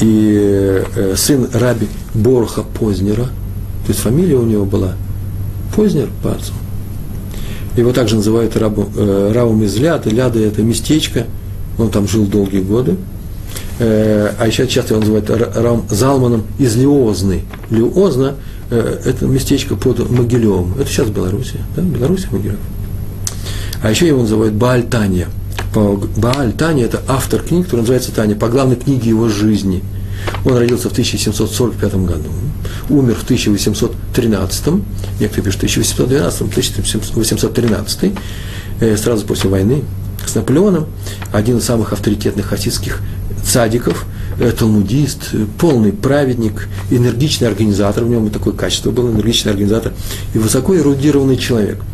И э, сын Раби Борха Познера. То есть фамилия у него была Познер по отцу. Его также называют рабу, э, Равом из Ляд. Ляда – это местечко. Он там жил долгие годы. а еще часто его называют Рам Залманом из Лиозны. Лиозна – Э, это местечко под Могилевым. Это сейчас Белоруссия, да? Белоруссия, Могилев. А еще его называют Бааль Таня. Бааль Таня – это автор книг, который называется Таня, по главной книге его жизни. Он родился в 1745 году, умер в 1813, некоторые пишут 1812, 1813, э, сразу после войны с Наполеоном, один из самых авторитетных хасидских цадиков – Э, талмудист, э, полный праведник, энергичный организатор, в нем такое качество было, энергичный организатор и высоко эрудированный человек –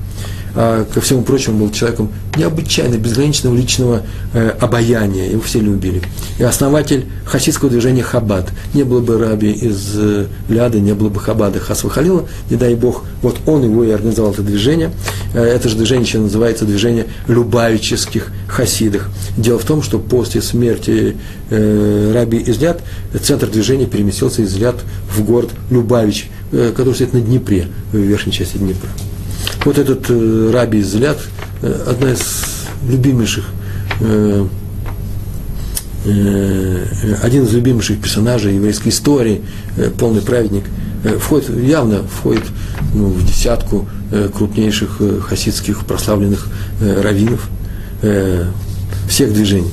а, ко всему прочему, был человеком необычайно безграничного личного э, обаяния, его все любили. И основатель хасидского движения Хабад. Не было бы раби из э, Ляды, не было бы Хабада Хасва Халила, не дай Бог, вот он его и организовал это движение. Э, это же движение еще называется движение любавических хасидах. Дело в том, что после смерти э, раби из Ляд центр движения переместился из Ляд в город Любавич, э, который стоит на Днепре, в верхней части Днепра. Вот этот э, Раби Злят, э, одна из любимейших, э, э, один из любимейших персонажей еврейской истории, э, полный праведник, э, входит, явно входит ну, в десятку э, крупнейших э, хасидских прославленных э, раввинов э, всех движений.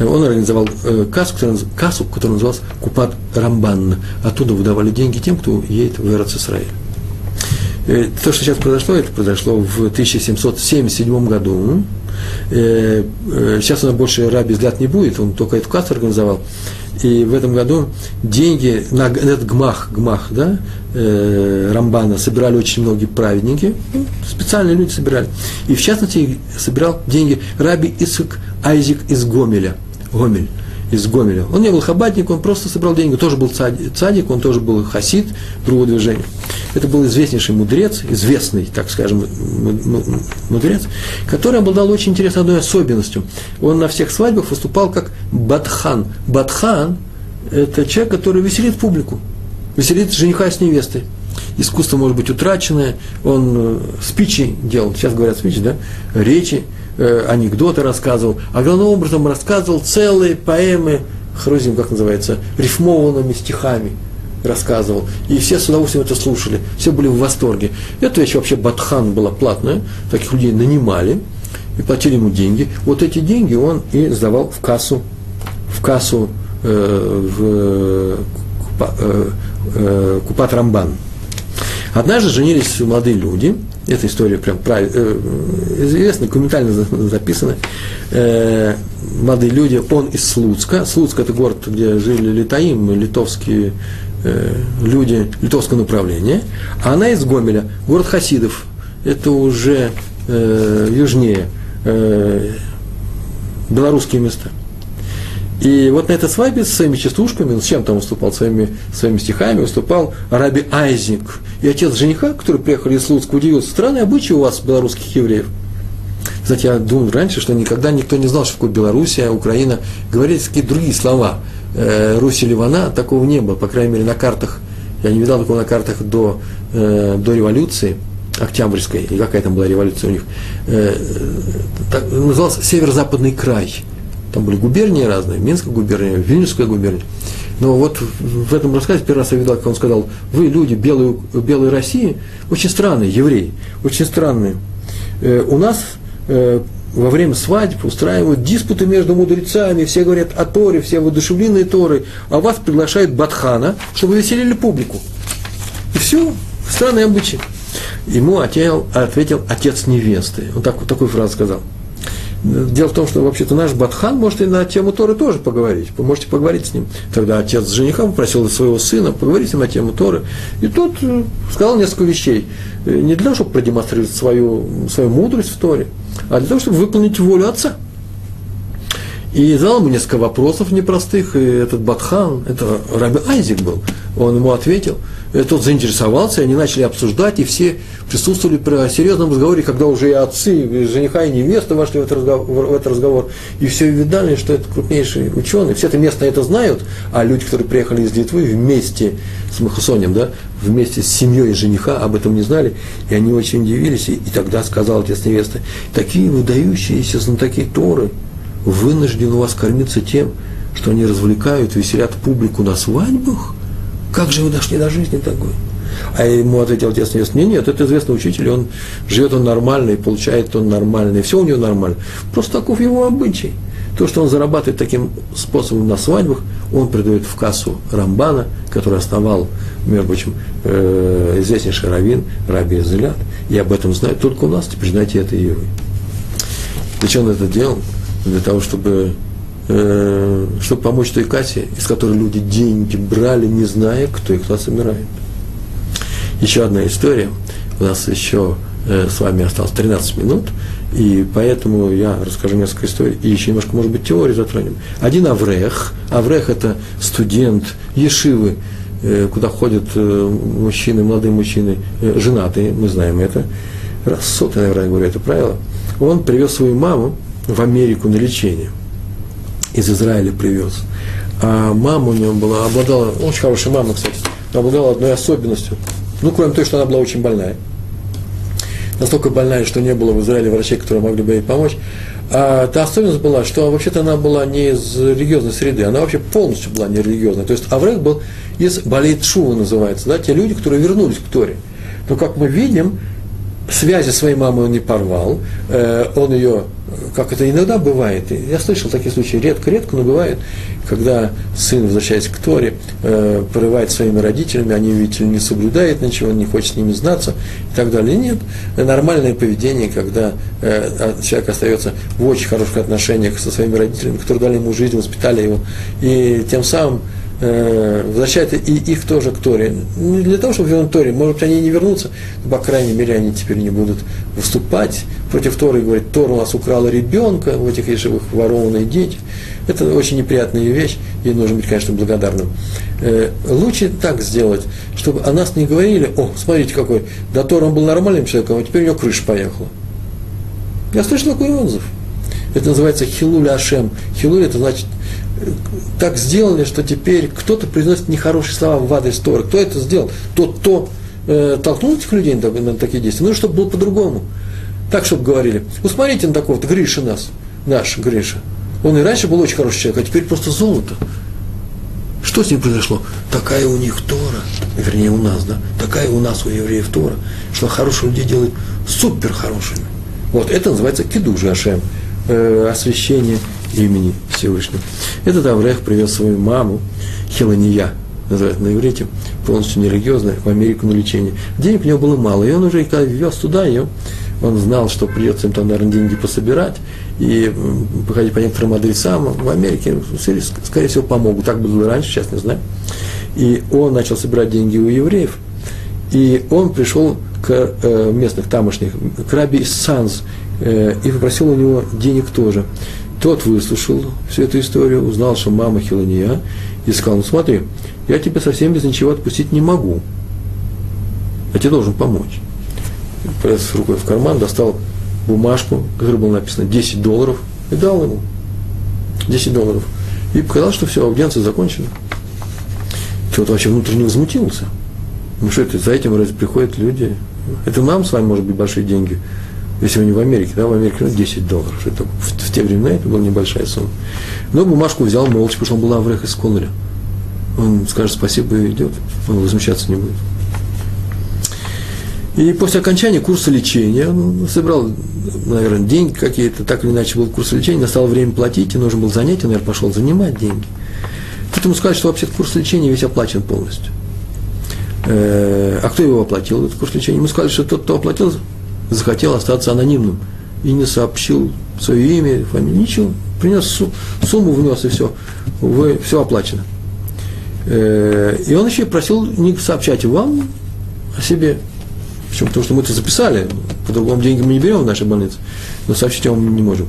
Он организовал э, кассу, который, кассу, которая называлась Купат Рамбан. Оттуда выдавали деньги тем, кто едет в Эрц Исраиль. Э, то, что сейчас произошло, это произошло в 1777 году. Э, э, сейчас у нас больше раби взгляд не будет, он только эту кассу организовал. И в этом году деньги на этот гмах, гмах, да, Рамбана собирали очень многие праведники, специальные люди собирали. И в частности собирал деньги раби Исык Айзик из Гомеля. Гомель из Гомеля. Он не был хабатник, он просто собрал деньги. Тоже был цадик, он тоже был хасид другого движения. Это был известнейший мудрец, известный, так скажем, мудрец, который обладал очень интересной одной особенностью. Он на всех свадьбах выступал как батхан. Батхан – это человек, который веселит публику, веселит жениха с невестой искусство может быть утраченное, он э, спичи делал, сейчас говорят спичи, да, речи, э, анекдоты рассказывал, а главным образом рассказывал целые поэмы, хрозим, как называется, рифмованными стихами рассказывал. И все с удовольствием это слушали, все были в восторге. Эта вещь вообще Батхан была платная, таких людей нанимали и платили ему деньги. Вот эти деньги он и сдавал в кассу, в кассу э, в Купа, э, э, Купат Рамбан. Однажды женились молодые люди, эта история прям прав... э, известна, документально записана. Э, молодые люди, он из Слуцка. Слуцк – это город, где жили литаим, литовские э, люди литовского направления. А она из Гомеля, город Хасидов. Это уже южнее, белорусские места – и вот на этой свадьбе с своими частушками, с чем там выступал, своими, своими стихами, выступал Раби Айзник. И отец жениха, который приехал из Луцка, удивился, странные обычаи у вас, белорусских евреев. Кстати, я думал раньше, что никогда никто не знал, что такое Белоруссия, Украина. Говорились какие-то другие слова. Э, Русь и Ливана, такого не было, по крайней мере, на картах. Я не видал такого на картах до, э, до революции. Октябрьской, и какая там была революция у них, э, так, назывался Северо-Западный край. Там были губернии разные, Минская губерния, Вильнюсская губерния. Но вот в этом рассказе первый раз я видел, как он сказал, вы, люди белой, белой России, очень странные, евреи, очень странные. Э, у нас э, во время свадьб устраивают диспуты между мудрецами, все говорят о Торе, все воодушевленные Торой, а вас приглашают Батхана, чтобы веселили публику. И все, странный обычай. Ему ответил, ответил отец невесты. Он так, такую фразу сказал. Дело в том, что вообще-то наш Батхан может и на тему Торы тоже поговорить. Вы можете поговорить с ним. Тогда отец жениха попросил своего сына поговорить с ним на тему Торы. И тот э, сказал несколько вещей. Э, не для того, чтобы продемонстрировать свою, свою мудрость в Торе, а для того, чтобы выполнить волю отца. И задал ему несколько вопросов непростых, и этот Батхан, это Раби Айзик был, он ему ответил, и тот заинтересовался, и они начали обсуждать, и все присутствовали при серьезном разговоре, когда уже и отцы, и жениха, и невеста вошли в этот разговор, в этот разговор и все видали, что это крупнейший ученый, все это местные это знают, а люди, которые приехали из Литвы вместе с Махусонем, да, вместе с семьей жениха об этом не знали, и они очень удивились, и, и тогда сказал отец невесты, такие выдающиеся знатоки Торы – вынужден у вас кормиться тем, что они развлекают, веселят публику на свадьбах? Как же вы дошли до жизни такой? А ему ответил отец невесты, нет, нет, это известный учитель, он живет он нормально, и получает он нормально, и все у него нормально. Просто таков его обычай. То, что он зарабатывает таким способом на свадьбах, он придает в кассу Рамбана, который основал, между прочим, э, известнейший раввин Раби Зелят, и об этом знают только у нас, теперь знаете это и вы. Зачем он это делал? Для того, чтобы, э, чтобы помочь той кассе, из которой люди деньги брали, не зная, кто их туда собирает. Еще одна история. У нас еще э, с вами осталось 13 минут, и поэтому я расскажу несколько историй, и еще немножко, может быть, теории затронем. Один Аврех. Аврех – это студент Ешивы, э, куда ходят э, мужчины, молодые мужчины, э, женатые, мы знаем это. Раз сотый, наверное, говорю это правило. Он привез свою маму, в Америку на лечение. Из Израиля привез. А мама у него была, обладала, очень хорошая мама, кстати, обладала одной особенностью. Ну, кроме того, что она была очень больная. Настолько больная, что не было в Израиле врачей, которые могли бы ей помочь. А та особенность была, что вообще-то она была не из религиозной среды, она вообще полностью была не религиозной. То есть Аврех был из Балейт Шува называется, да, те люди, которые вернулись к Торе. Но, как мы видим, связи своей мамой он не порвал, э, он ее, как это иногда бывает, я слышал такие случаи, редко-редко, но бывает, когда сын, возвращаясь к Торе, э, порывает своими родителями, они, видите не соблюдают ничего, не хочет с ними знаться и так далее. Нет, нормальное поведение, когда э, а человек остается в очень хороших отношениях со своими родителями, которые дали ему жизнь, воспитали его, и тем самым э, возвращает и их тоже к Торе. Не для того, чтобы вернуть Торе, может быть, они не вернутся, но, по крайней мере, они теперь не будут выступать против Торы и говорить, Тора у нас украла ребенка, в этих ешевых ворованные дети. Это очень неприятная вещь, и нужно быть, конечно, благодарным. Э, лучше так сделать, чтобы о нас не говорили, о, смотрите какой, до Тора он был нормальным человеком, а теперь у него крыша поехала. Я слышал такой отзыв. Это называется хилуль ашем. Хилуль это значит так сделали, что теперь кто-то произносит нехорошие слова в адрес Торы. Кто это сделал? Тот, кто э, толкнул этих людей на, на такие действия. Ну, чтобы было по-другому. Так, чтобы говорили. Усмотрите на такого-то, Гриша нас, наш Гриша. Он и раньше был очень хороший человек, а теперь просто золото. Что с ним произошло? Такая у них Тора, вернее у нас, да, такая у нас у евреев Тора, что хороших людей делает супер хорошими. Вот это называется кидужи Ашем, э, освящение имени Всевышнего. Этот Аврех привез свою маму, Хелания, называется на иврите, полностью нерелигиозная, в Америку на лечение. Денег у него было мало, и он уже, когда вез туда ее, он знал, что придется им там, наверное, деньги пособирать и походить по некоторым адресам. В Америке, скорее всего, помогут. Так было раньше, сейчас не знаю. И он начал собирать деньги у евреев. И он пришел к э, местных тамошних, к Раби Санс, э, и попросил у него денег тоже. Тот выслушал всю эту историю, узнал, что мама Хилония, и сказал, ну смотри, я тебя совсем без ничего отпустить не могу. Я тебе должен помочь. Полез рукой в карман, достал бумажку, которой было написано 10 долларов, и дал ему 10 долларов. И показал, что все, аудиенция закончена. Тот вообще внутренне возмутился. Ну что это, за этим разве приходят люди Это нам с вами может быть большие деньги, не в Америке, да, в Америке ну, 10 долларов. Это, в, в те времена это была небольшая сумма. Но бумажку взял молча, потому что он был Аврех из Кололя. Он скажет спасибо и идет, он возмущаться не будет. И после окончания курса лечения он собрал, наверное, деньги какие-то, так или иначе был курс лечения, настало время платить, и нужно было занятие, наверное, пошел занимать деньги. Тут ему сказали, что вообще курс лечения весь оплачен полностью. Э, а кто его оплатил, этот курс лечения? Ему сказали, что тот, кто оплатил, захотел остаться анонимным и не сообщил свое имя, фамилию, ничего. Принес сумму, внес, и все. Вы, все оплачено. Э, и он еще просил не сообщать вам о себе. Почему? Потому что мы это записали. По-другому деньги мы не берем в нашей больнице, но сообщить вам не можем.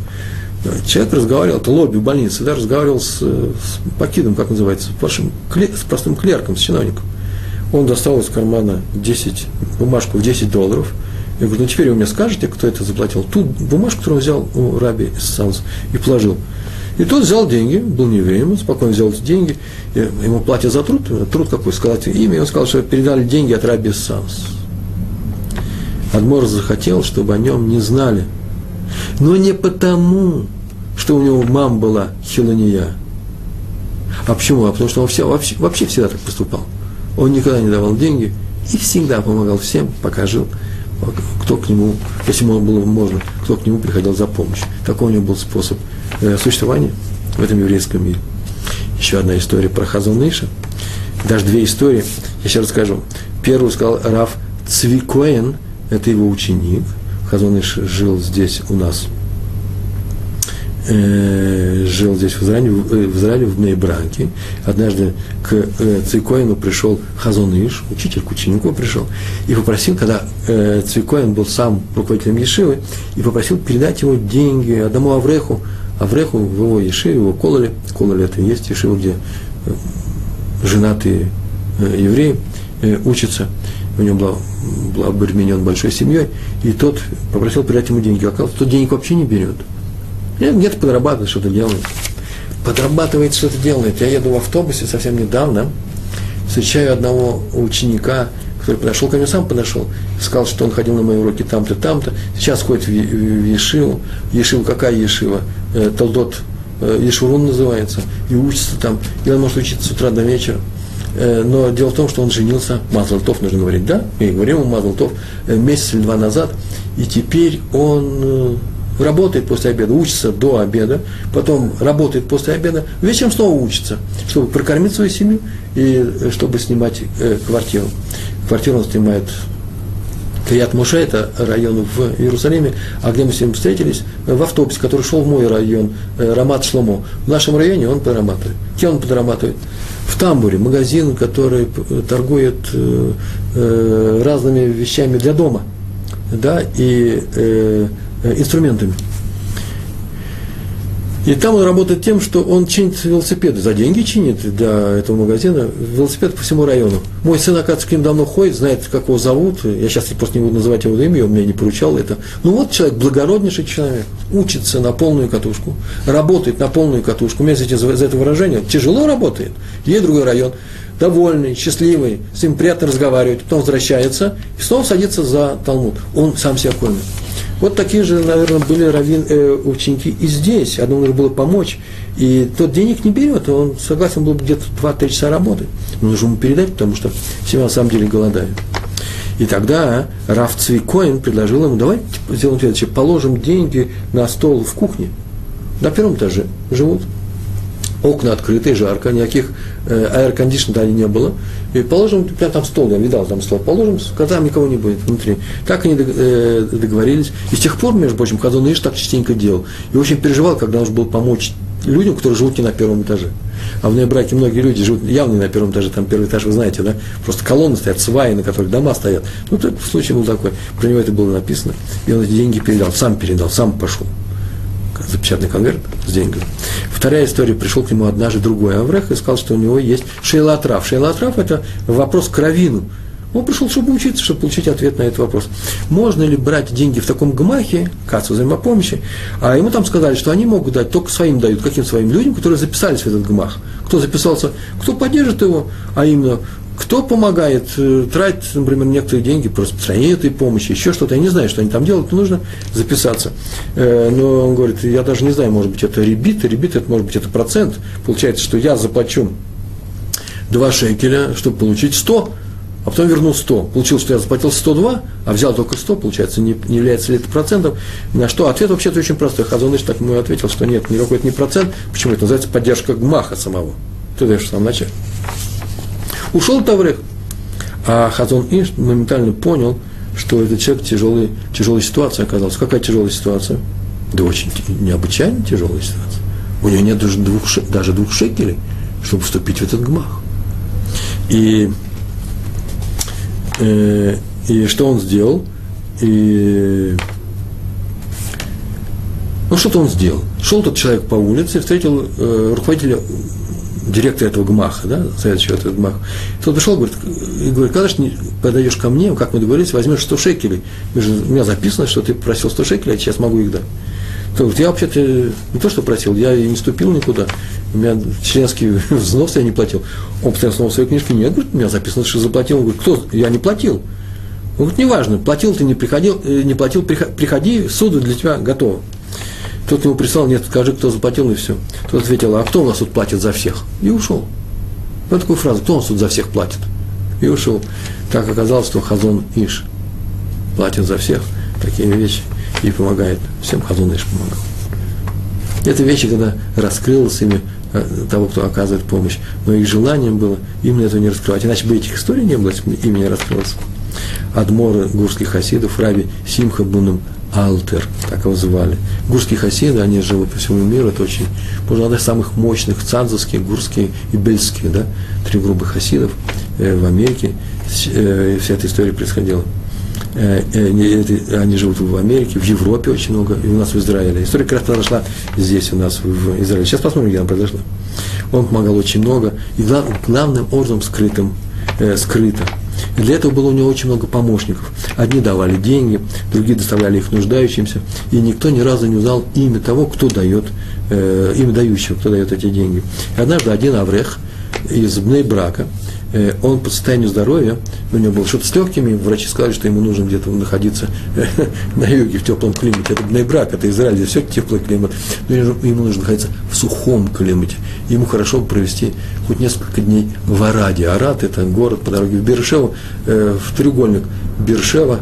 Человек разговаривал, это лобби в больнице, да, разговаривал с, с покидом, как называется, с простым клерком, с чиновником. Он достал из кармана 10, бумажку в 10 долларов. Я говорю, ну теперь вы мне скажете, кто это заплатил. Ту бумажку, которую он взял у раби из Санс и положил. И тот взял деньги, был не евреем, спокойно взял эти деньги, ему платят за труд, труд какой, сказать имя, и он сказал, что передали деньги от раби Санс. Адмор захотел, чтобы о нем не знали. Но не потому, что у него мама была хилония. А почему? А потому что он все, вообще, вообще всегда так поступал. Он никогда не давал деньги и всегда помогал всем, пока жил, кто к нему, если ему было можно, кто к нему приходил за помощью. Такой у него был способ э, существования в этом еврейском мире. Еще одна история про Хазуныша. Даже две истории. Я сейчас расскажу. Первую сказал Раф Цвикоен, это его ученик. Хазуныш жил здесь у нас э, жил здесь в Израиле, в, э, в Израиле, в Нейбраке. Однажды к э, Цикоину пришел Хазоныш, учитель к ученику пришел, и попросил, когда э, Цикоин был сам руководителем Ешивы, и попросил передать ему деньги одному Авреху, Авреху в его Ешиве, его Кололе, Кололе это и есть Ешива, где женатые э, евреи учатся, у него был, был обременен большой семьей, и тот попросил передать ему деньги. Оказалось, тот денег вообще не берет – где-то подрабатывает, что-то делает. Подрабатывает, что-то делает. Я еду в автобусе совсем недавно, встречаю одного ученика, который подошел ко мне, сам подошел, сказал, что он ходил на мои уроки там-то, там-то, сейчас ходит в, Ешиву. Ешива какая Ешива? Э, Толдот э, Ешурун называется, и учится там, и он может учиться с утра до вечера. Э, но дело в том, что он женился, Мазлтов нужно говорить, да? И говорим ему Мазлтов месяц или два назад, и теперь он работает после обеда, учится до обеда, потом работает после обеда, вечером снова учится, чтобы прокормить свою семью и э, чтобы снимать э, квартиру. Квартиру он снимает Крият Муше, это район в Иерусалиме, а где мы с ним встретились, в автобусе, который шел в мой район, э, Рамат Шломо. В нашем районе он подрабатывает. Где он подрабатывает? В тамбуре, магазин, который торгует разными вещами для дома. Да, и Э, инструментами. И там он работает тем, что он чинит велосипеды. За деньги чинит для этого магазина велосипед по всему району. Мой сын, оказывается, к ним давно ходит, знает, как его зовут. Я сейчас просто не буду называть его имя, он мне не поручал это. Ну вот человек, благороднейший человек, учится на полную катушку, работает на полную катушку. У меня, за, это выражение, тяжело работает. Едет другой район, довольный, счастливый, с ним приятно разговаривать, потом возвращается и снова садится за Талмуд. Он сам себя кормит. Вот такие же, наверное, были раввин, э, ученики и здесь. Одному нужно было помочь. И тот денег не берет, он согласен был где-то 2-3 часа работать. Но нужно ему передать, потому что все на самом деле голодают. И тогда Раф Цвикоин предложил ему, давайте сделаем следующее, положим деньги на стол в кухне. На первом этаже живут окна открытые, жарко, никаких э, аэрокондишнера не было. И положим, прям там стол, я видал там стол, положим, когда там никого не будет внутри. Так они э, договорились. И с тех пор, между прочим, Хазон Иш так частенько делал. И очень переживал, когда нужно было помочь людям, которые живут не на первом этаже. А в браке многие люди живут явно не на первом этаже, там первый этаж, вы знаете, да, просто колонны стоят, сваи, на которых дома стоят. Ну, так, случай был такой, про него это было написано, и он эти деньги передал, сам передал, сам пошел запечатанный конверт с деньгами. Вторая история, пришел к нему однажды другой Аврех и сказал, что у него есть шейлатрав. Шейлатрав – это вопрос к равину. Он пришел, чтобы учиться, чтобы получить ответ на этот вопрос. Можно ли брать деньги в таком гмахе, кассу взаимопомощи, а ему там сказали, что они могут дать, только своим дают, каким своим людям, которые записались в этот гмах. Кто записался, кто поддержит его, а именно кто помогает э, тратить, например, некоторые деньги по распространению этой помощи, еще что-то, я не знаю, что они там делают, но нужно записаться. Э, но он говорит, я даже не знаю, может быть, это ребит, ребит, это может быть, это процент. Получается, что я заплачу 2 шекеля, чтобы получить 100, а потом вернул 100. Получилось, что я заплатил 102, а взял только 100, получается, не, не является ли это процентом. На что ответ вообще-то очень простой. Хазоныш так ему ответил, что нет, никакой это не процент. Почему? Это называется поддержка гмаха самого. Ты даешь в самом начале. Ушел Таврех. А Хазон Иш моментально понял, что этот человек в тяжелой, тяжелой ситуации оказался. Какая тяжелая ситуация? Да очень необычайно тяжелая ситуация. У него нет даже двух, даже двух шекелей, чтобы вступить в этот гмах. И, э, и что он сделал? И, ну, что-то он сделал. Шел тот человек по улице, встретил э, руководителя директор этого ГМАХа, да, заведующего этого ГМАХа, тот пришел говорит, и говорит, когда же подойдешь ко мне, как мы договорились, возьмешь 100 шекелей. У меня записано, что ты просил 100 шекелей, а сейчас могу их дать. Тот говорит, я вообще-то не то, что просил, я не ступил никуда. У меня членский взнос я не платил. Он постоянно снова в своей книжке, нет, говорит, у меня записано, что заплатил. Он говорит, кто? Я не платил. Он говорит, неважно, платил ты, не приходил, э, не платил, приходи, суду для тебя готово. Тот ему прислал, нет, скажи, кто заплатил, и все. Тот ответил, а кто у нас тут платит за всех? И ушел. Вот такую фразу, кто у нас тут за всех платит? И ушел. Так оказалось, что Хазон Иш платит за всех такие вещи и помогает. Всем Хазон Иш помогал. Это вещи, когда раскрылось имя э, того, кто оказывает помощь. Но их желанием было именно этого не раскрывать. Иначе бы этих историй не было, если бы имя не раскрылось. Адморы гурских хасидов, Раби Симха Буном Алтер, так его звали. Гурские хасиды, они живут по всему миру, это очень, можно одна из самых мощных, цанзовские, гурские и бельские, да, три группы хасидов э, в Америке, э, вся эта история происходила. Э, э, они живут в Америке, в Европе очень много, и у нас в Израиле. История как раз произошла здесь у нас, в Израиле. Сейчас посмотрим, где она произошла. Он помогал очень много, и глав, главным образом скрытым, э, скрыто – и для этого было у него очень много помощников. Одни давали деньги, другие доставляли их нуждающимся, и никто ни разу не узнал имя того, кто дает, э, имя дающего, кто дает эти деньги. И однажды один Аврех из Бнейбрака, Э, он по состоянию здоровья, у него было что-то с легкими, врачи сказали, что ему нужно где-то находиться на юге, в теплом климате. Это Бнейбрак, это Израиль, здесь все теплый климат. Но ему нужно находиться в сухом климате. Ему хорошо провести хоть несколько дней в Араде. Арад – это город по дороге в Бершеву, э, в треугольник Бершева,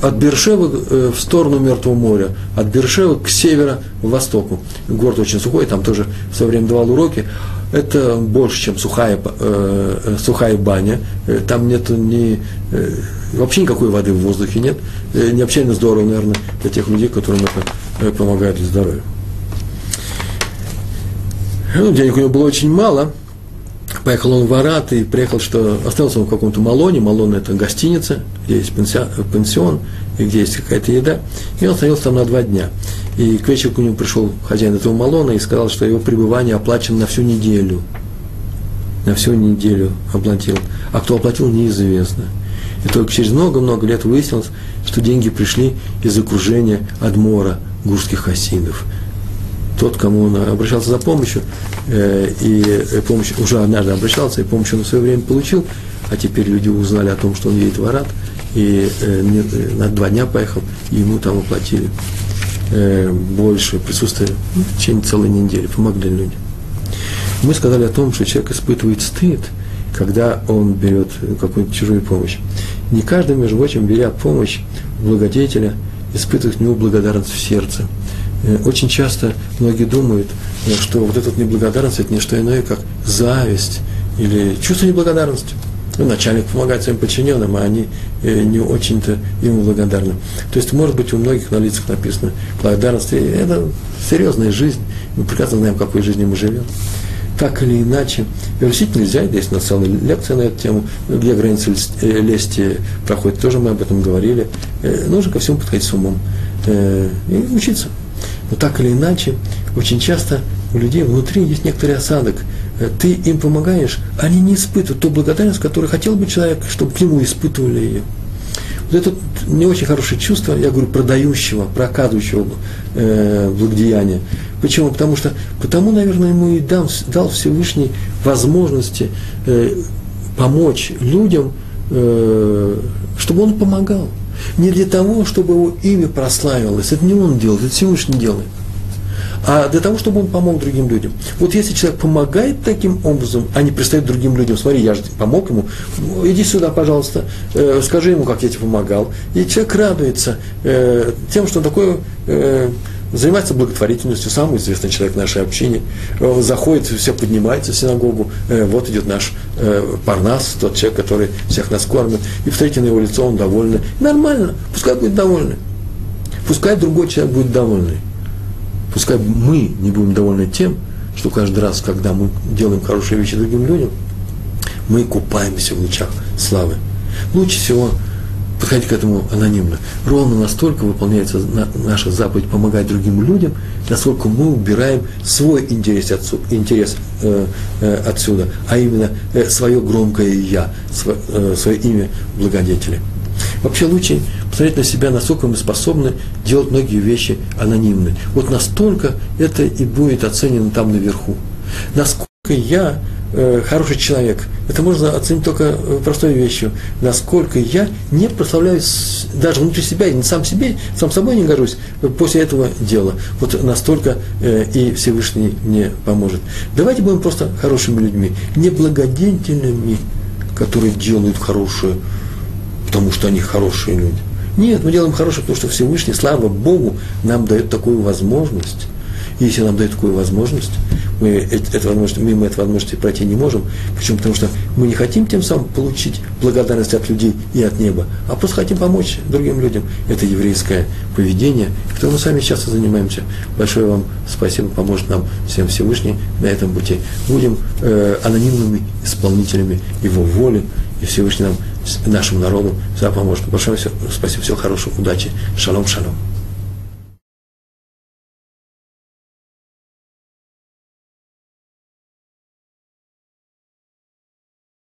от Бершевы э, в сторону Мертвого моря, от Бершевы к северо-востоку. Город очень сухой, там тоже в свое время давал уроки. Это больше, чем сухая, э, э сухая баня. Э, там нет ни, э, вообще никакой воды в воздухе нет. Э, необычайно здорово, наверное, для тех людей, которым это помогает для здоровья. Ну, денег у него было очень мало. Поехал он в Арат и приехал, что остался он в каком-то Малоне. Малон – это гостиница, где есть пансион, и где есть какая-то еда. И он остановился там на два дня. И к вечеру к нему пришел хозяин этого Малона и сказал, что его пребывание оплачено на всю неделю. На всю неделю оплатил. А кто оплатил, неизвестно. И только через много-много лет выяснилось, что деньги пришли из окружения Адмора, гурских хасидов. Тот, кому он обращался за помощью, э, и помощь уже однажды обращался, и помощь он в свое время получил, а теперь люди узнали о том, что он едет в Арат, и э, э на два дня поехал, и ему там оплатили э, больше присутствия ну, в течение целой недели, помогли людям. Мы сказали о том, что человек испытывает стыд, когда он берет какую-нибудь чужую помощь. Не каждый, между прочим, беря помощь благодетеля, испытывает к нему благодарность в сердце. Э, очень часто многие думают, э, что вот эта неблагодарность – это не что иное, как зависть или чувство неблагодарности – ну, начальник помогает своим подчиненным, а они э, не очень-то ему благодарны. То есть, может быть, у многих на лицах написано благодарность, это серьезная жизнь, мы прекрасно знаем, какой жизнью мы живем. Так или иначе, версить нельзя, есть на целая лекция на эту тему, где границы лести проходит, тоже мы об этом говорили. Нужно ко всему подходить с умом и учиться. Но так или иначе, очень часто у людей внутри есть некоторый осадок – Э, ты им помогаешь, они не испытывают ту благодарность, которую хотел бы человек, чтобы к нему испытывали ее. Вот это не очень хорошее чувство, я говорю, продающего, проказывающего э, благодеяния. Почему? Потому что, потому, наверное, ему и дал, дал Всевышний возможности э, помочь людям, э, чтобы он помогал. Не для того, чтобы его имя прославилось. Это не он делает, это Всевышний делает а для того, чтобы он помог другим людям. Вот если человек помогает таким образом, а не пристает другим людям, смотри, я же помог ему, иди сюда, пожалуйста, э, скажи ему, как я тебе помогал. И человек радуется э, тем, что такое э, занимается благотворительностью, самый известный человек в нашей общине, э, заходит, все поднимается в синагогу, э, вот идет наш э, Парнас, тот человек, который всех нас кормит, и посмотрите на его лицо, он довольный. Нормально, пускай будет довольный. Пускай другой человек будет довольный. Пускай мы не будем довольны тем, что каждый раз, когда мы делаем хорошие вещи другим людям, мы купаемся в лучах славы. Лучше всего подходить к этому анонимно. Ровно настолько выполняется наша заповедь помогать другим людям, насколько мы убираем свой интерес, отсюда, интерес э, э, отсюда, а именно э, свое громкое «я», свое, э, свое имя благодетеля. Вообще лучше посмотреть на себя, насколько мы способны делать многие вещи анонимны. Вот настолько это и будет оценено там наверху. Насколько я э, хороший человек, это можно оценить только э, простой вещью. Насколько я не прославляюсь даже внутри себя, и сам себе, сам собой не горжусь после этого дела. Вот настолько э, и Всевышний мне поможет. Давайте будем просто хорошими людьми, не благодетельными, которые делают хорошее потому что они хорошие люди. Нет, мы делаем хорошее, потому что Всевышний, слава Богу, нам дает такую возможность. Если нам дает такую возможность, мы, эту возможность, мимо этой возможности пройти не можем. Почему? Потому что мы не хотим тем самым получить благодарность от людей и от неба, а просто хотим помочь другим людям. Это еврейское поведение, которым мы сами часто занимаемся. Большое вам спасибо, поможет нам всем Всевышний на этом пути. Будем э, анонимными исполнителями Его воли, и Всевышний нам нашему народу всегда поможет. Большое спасибо, всего хорошего, удачи, шалом, шалом.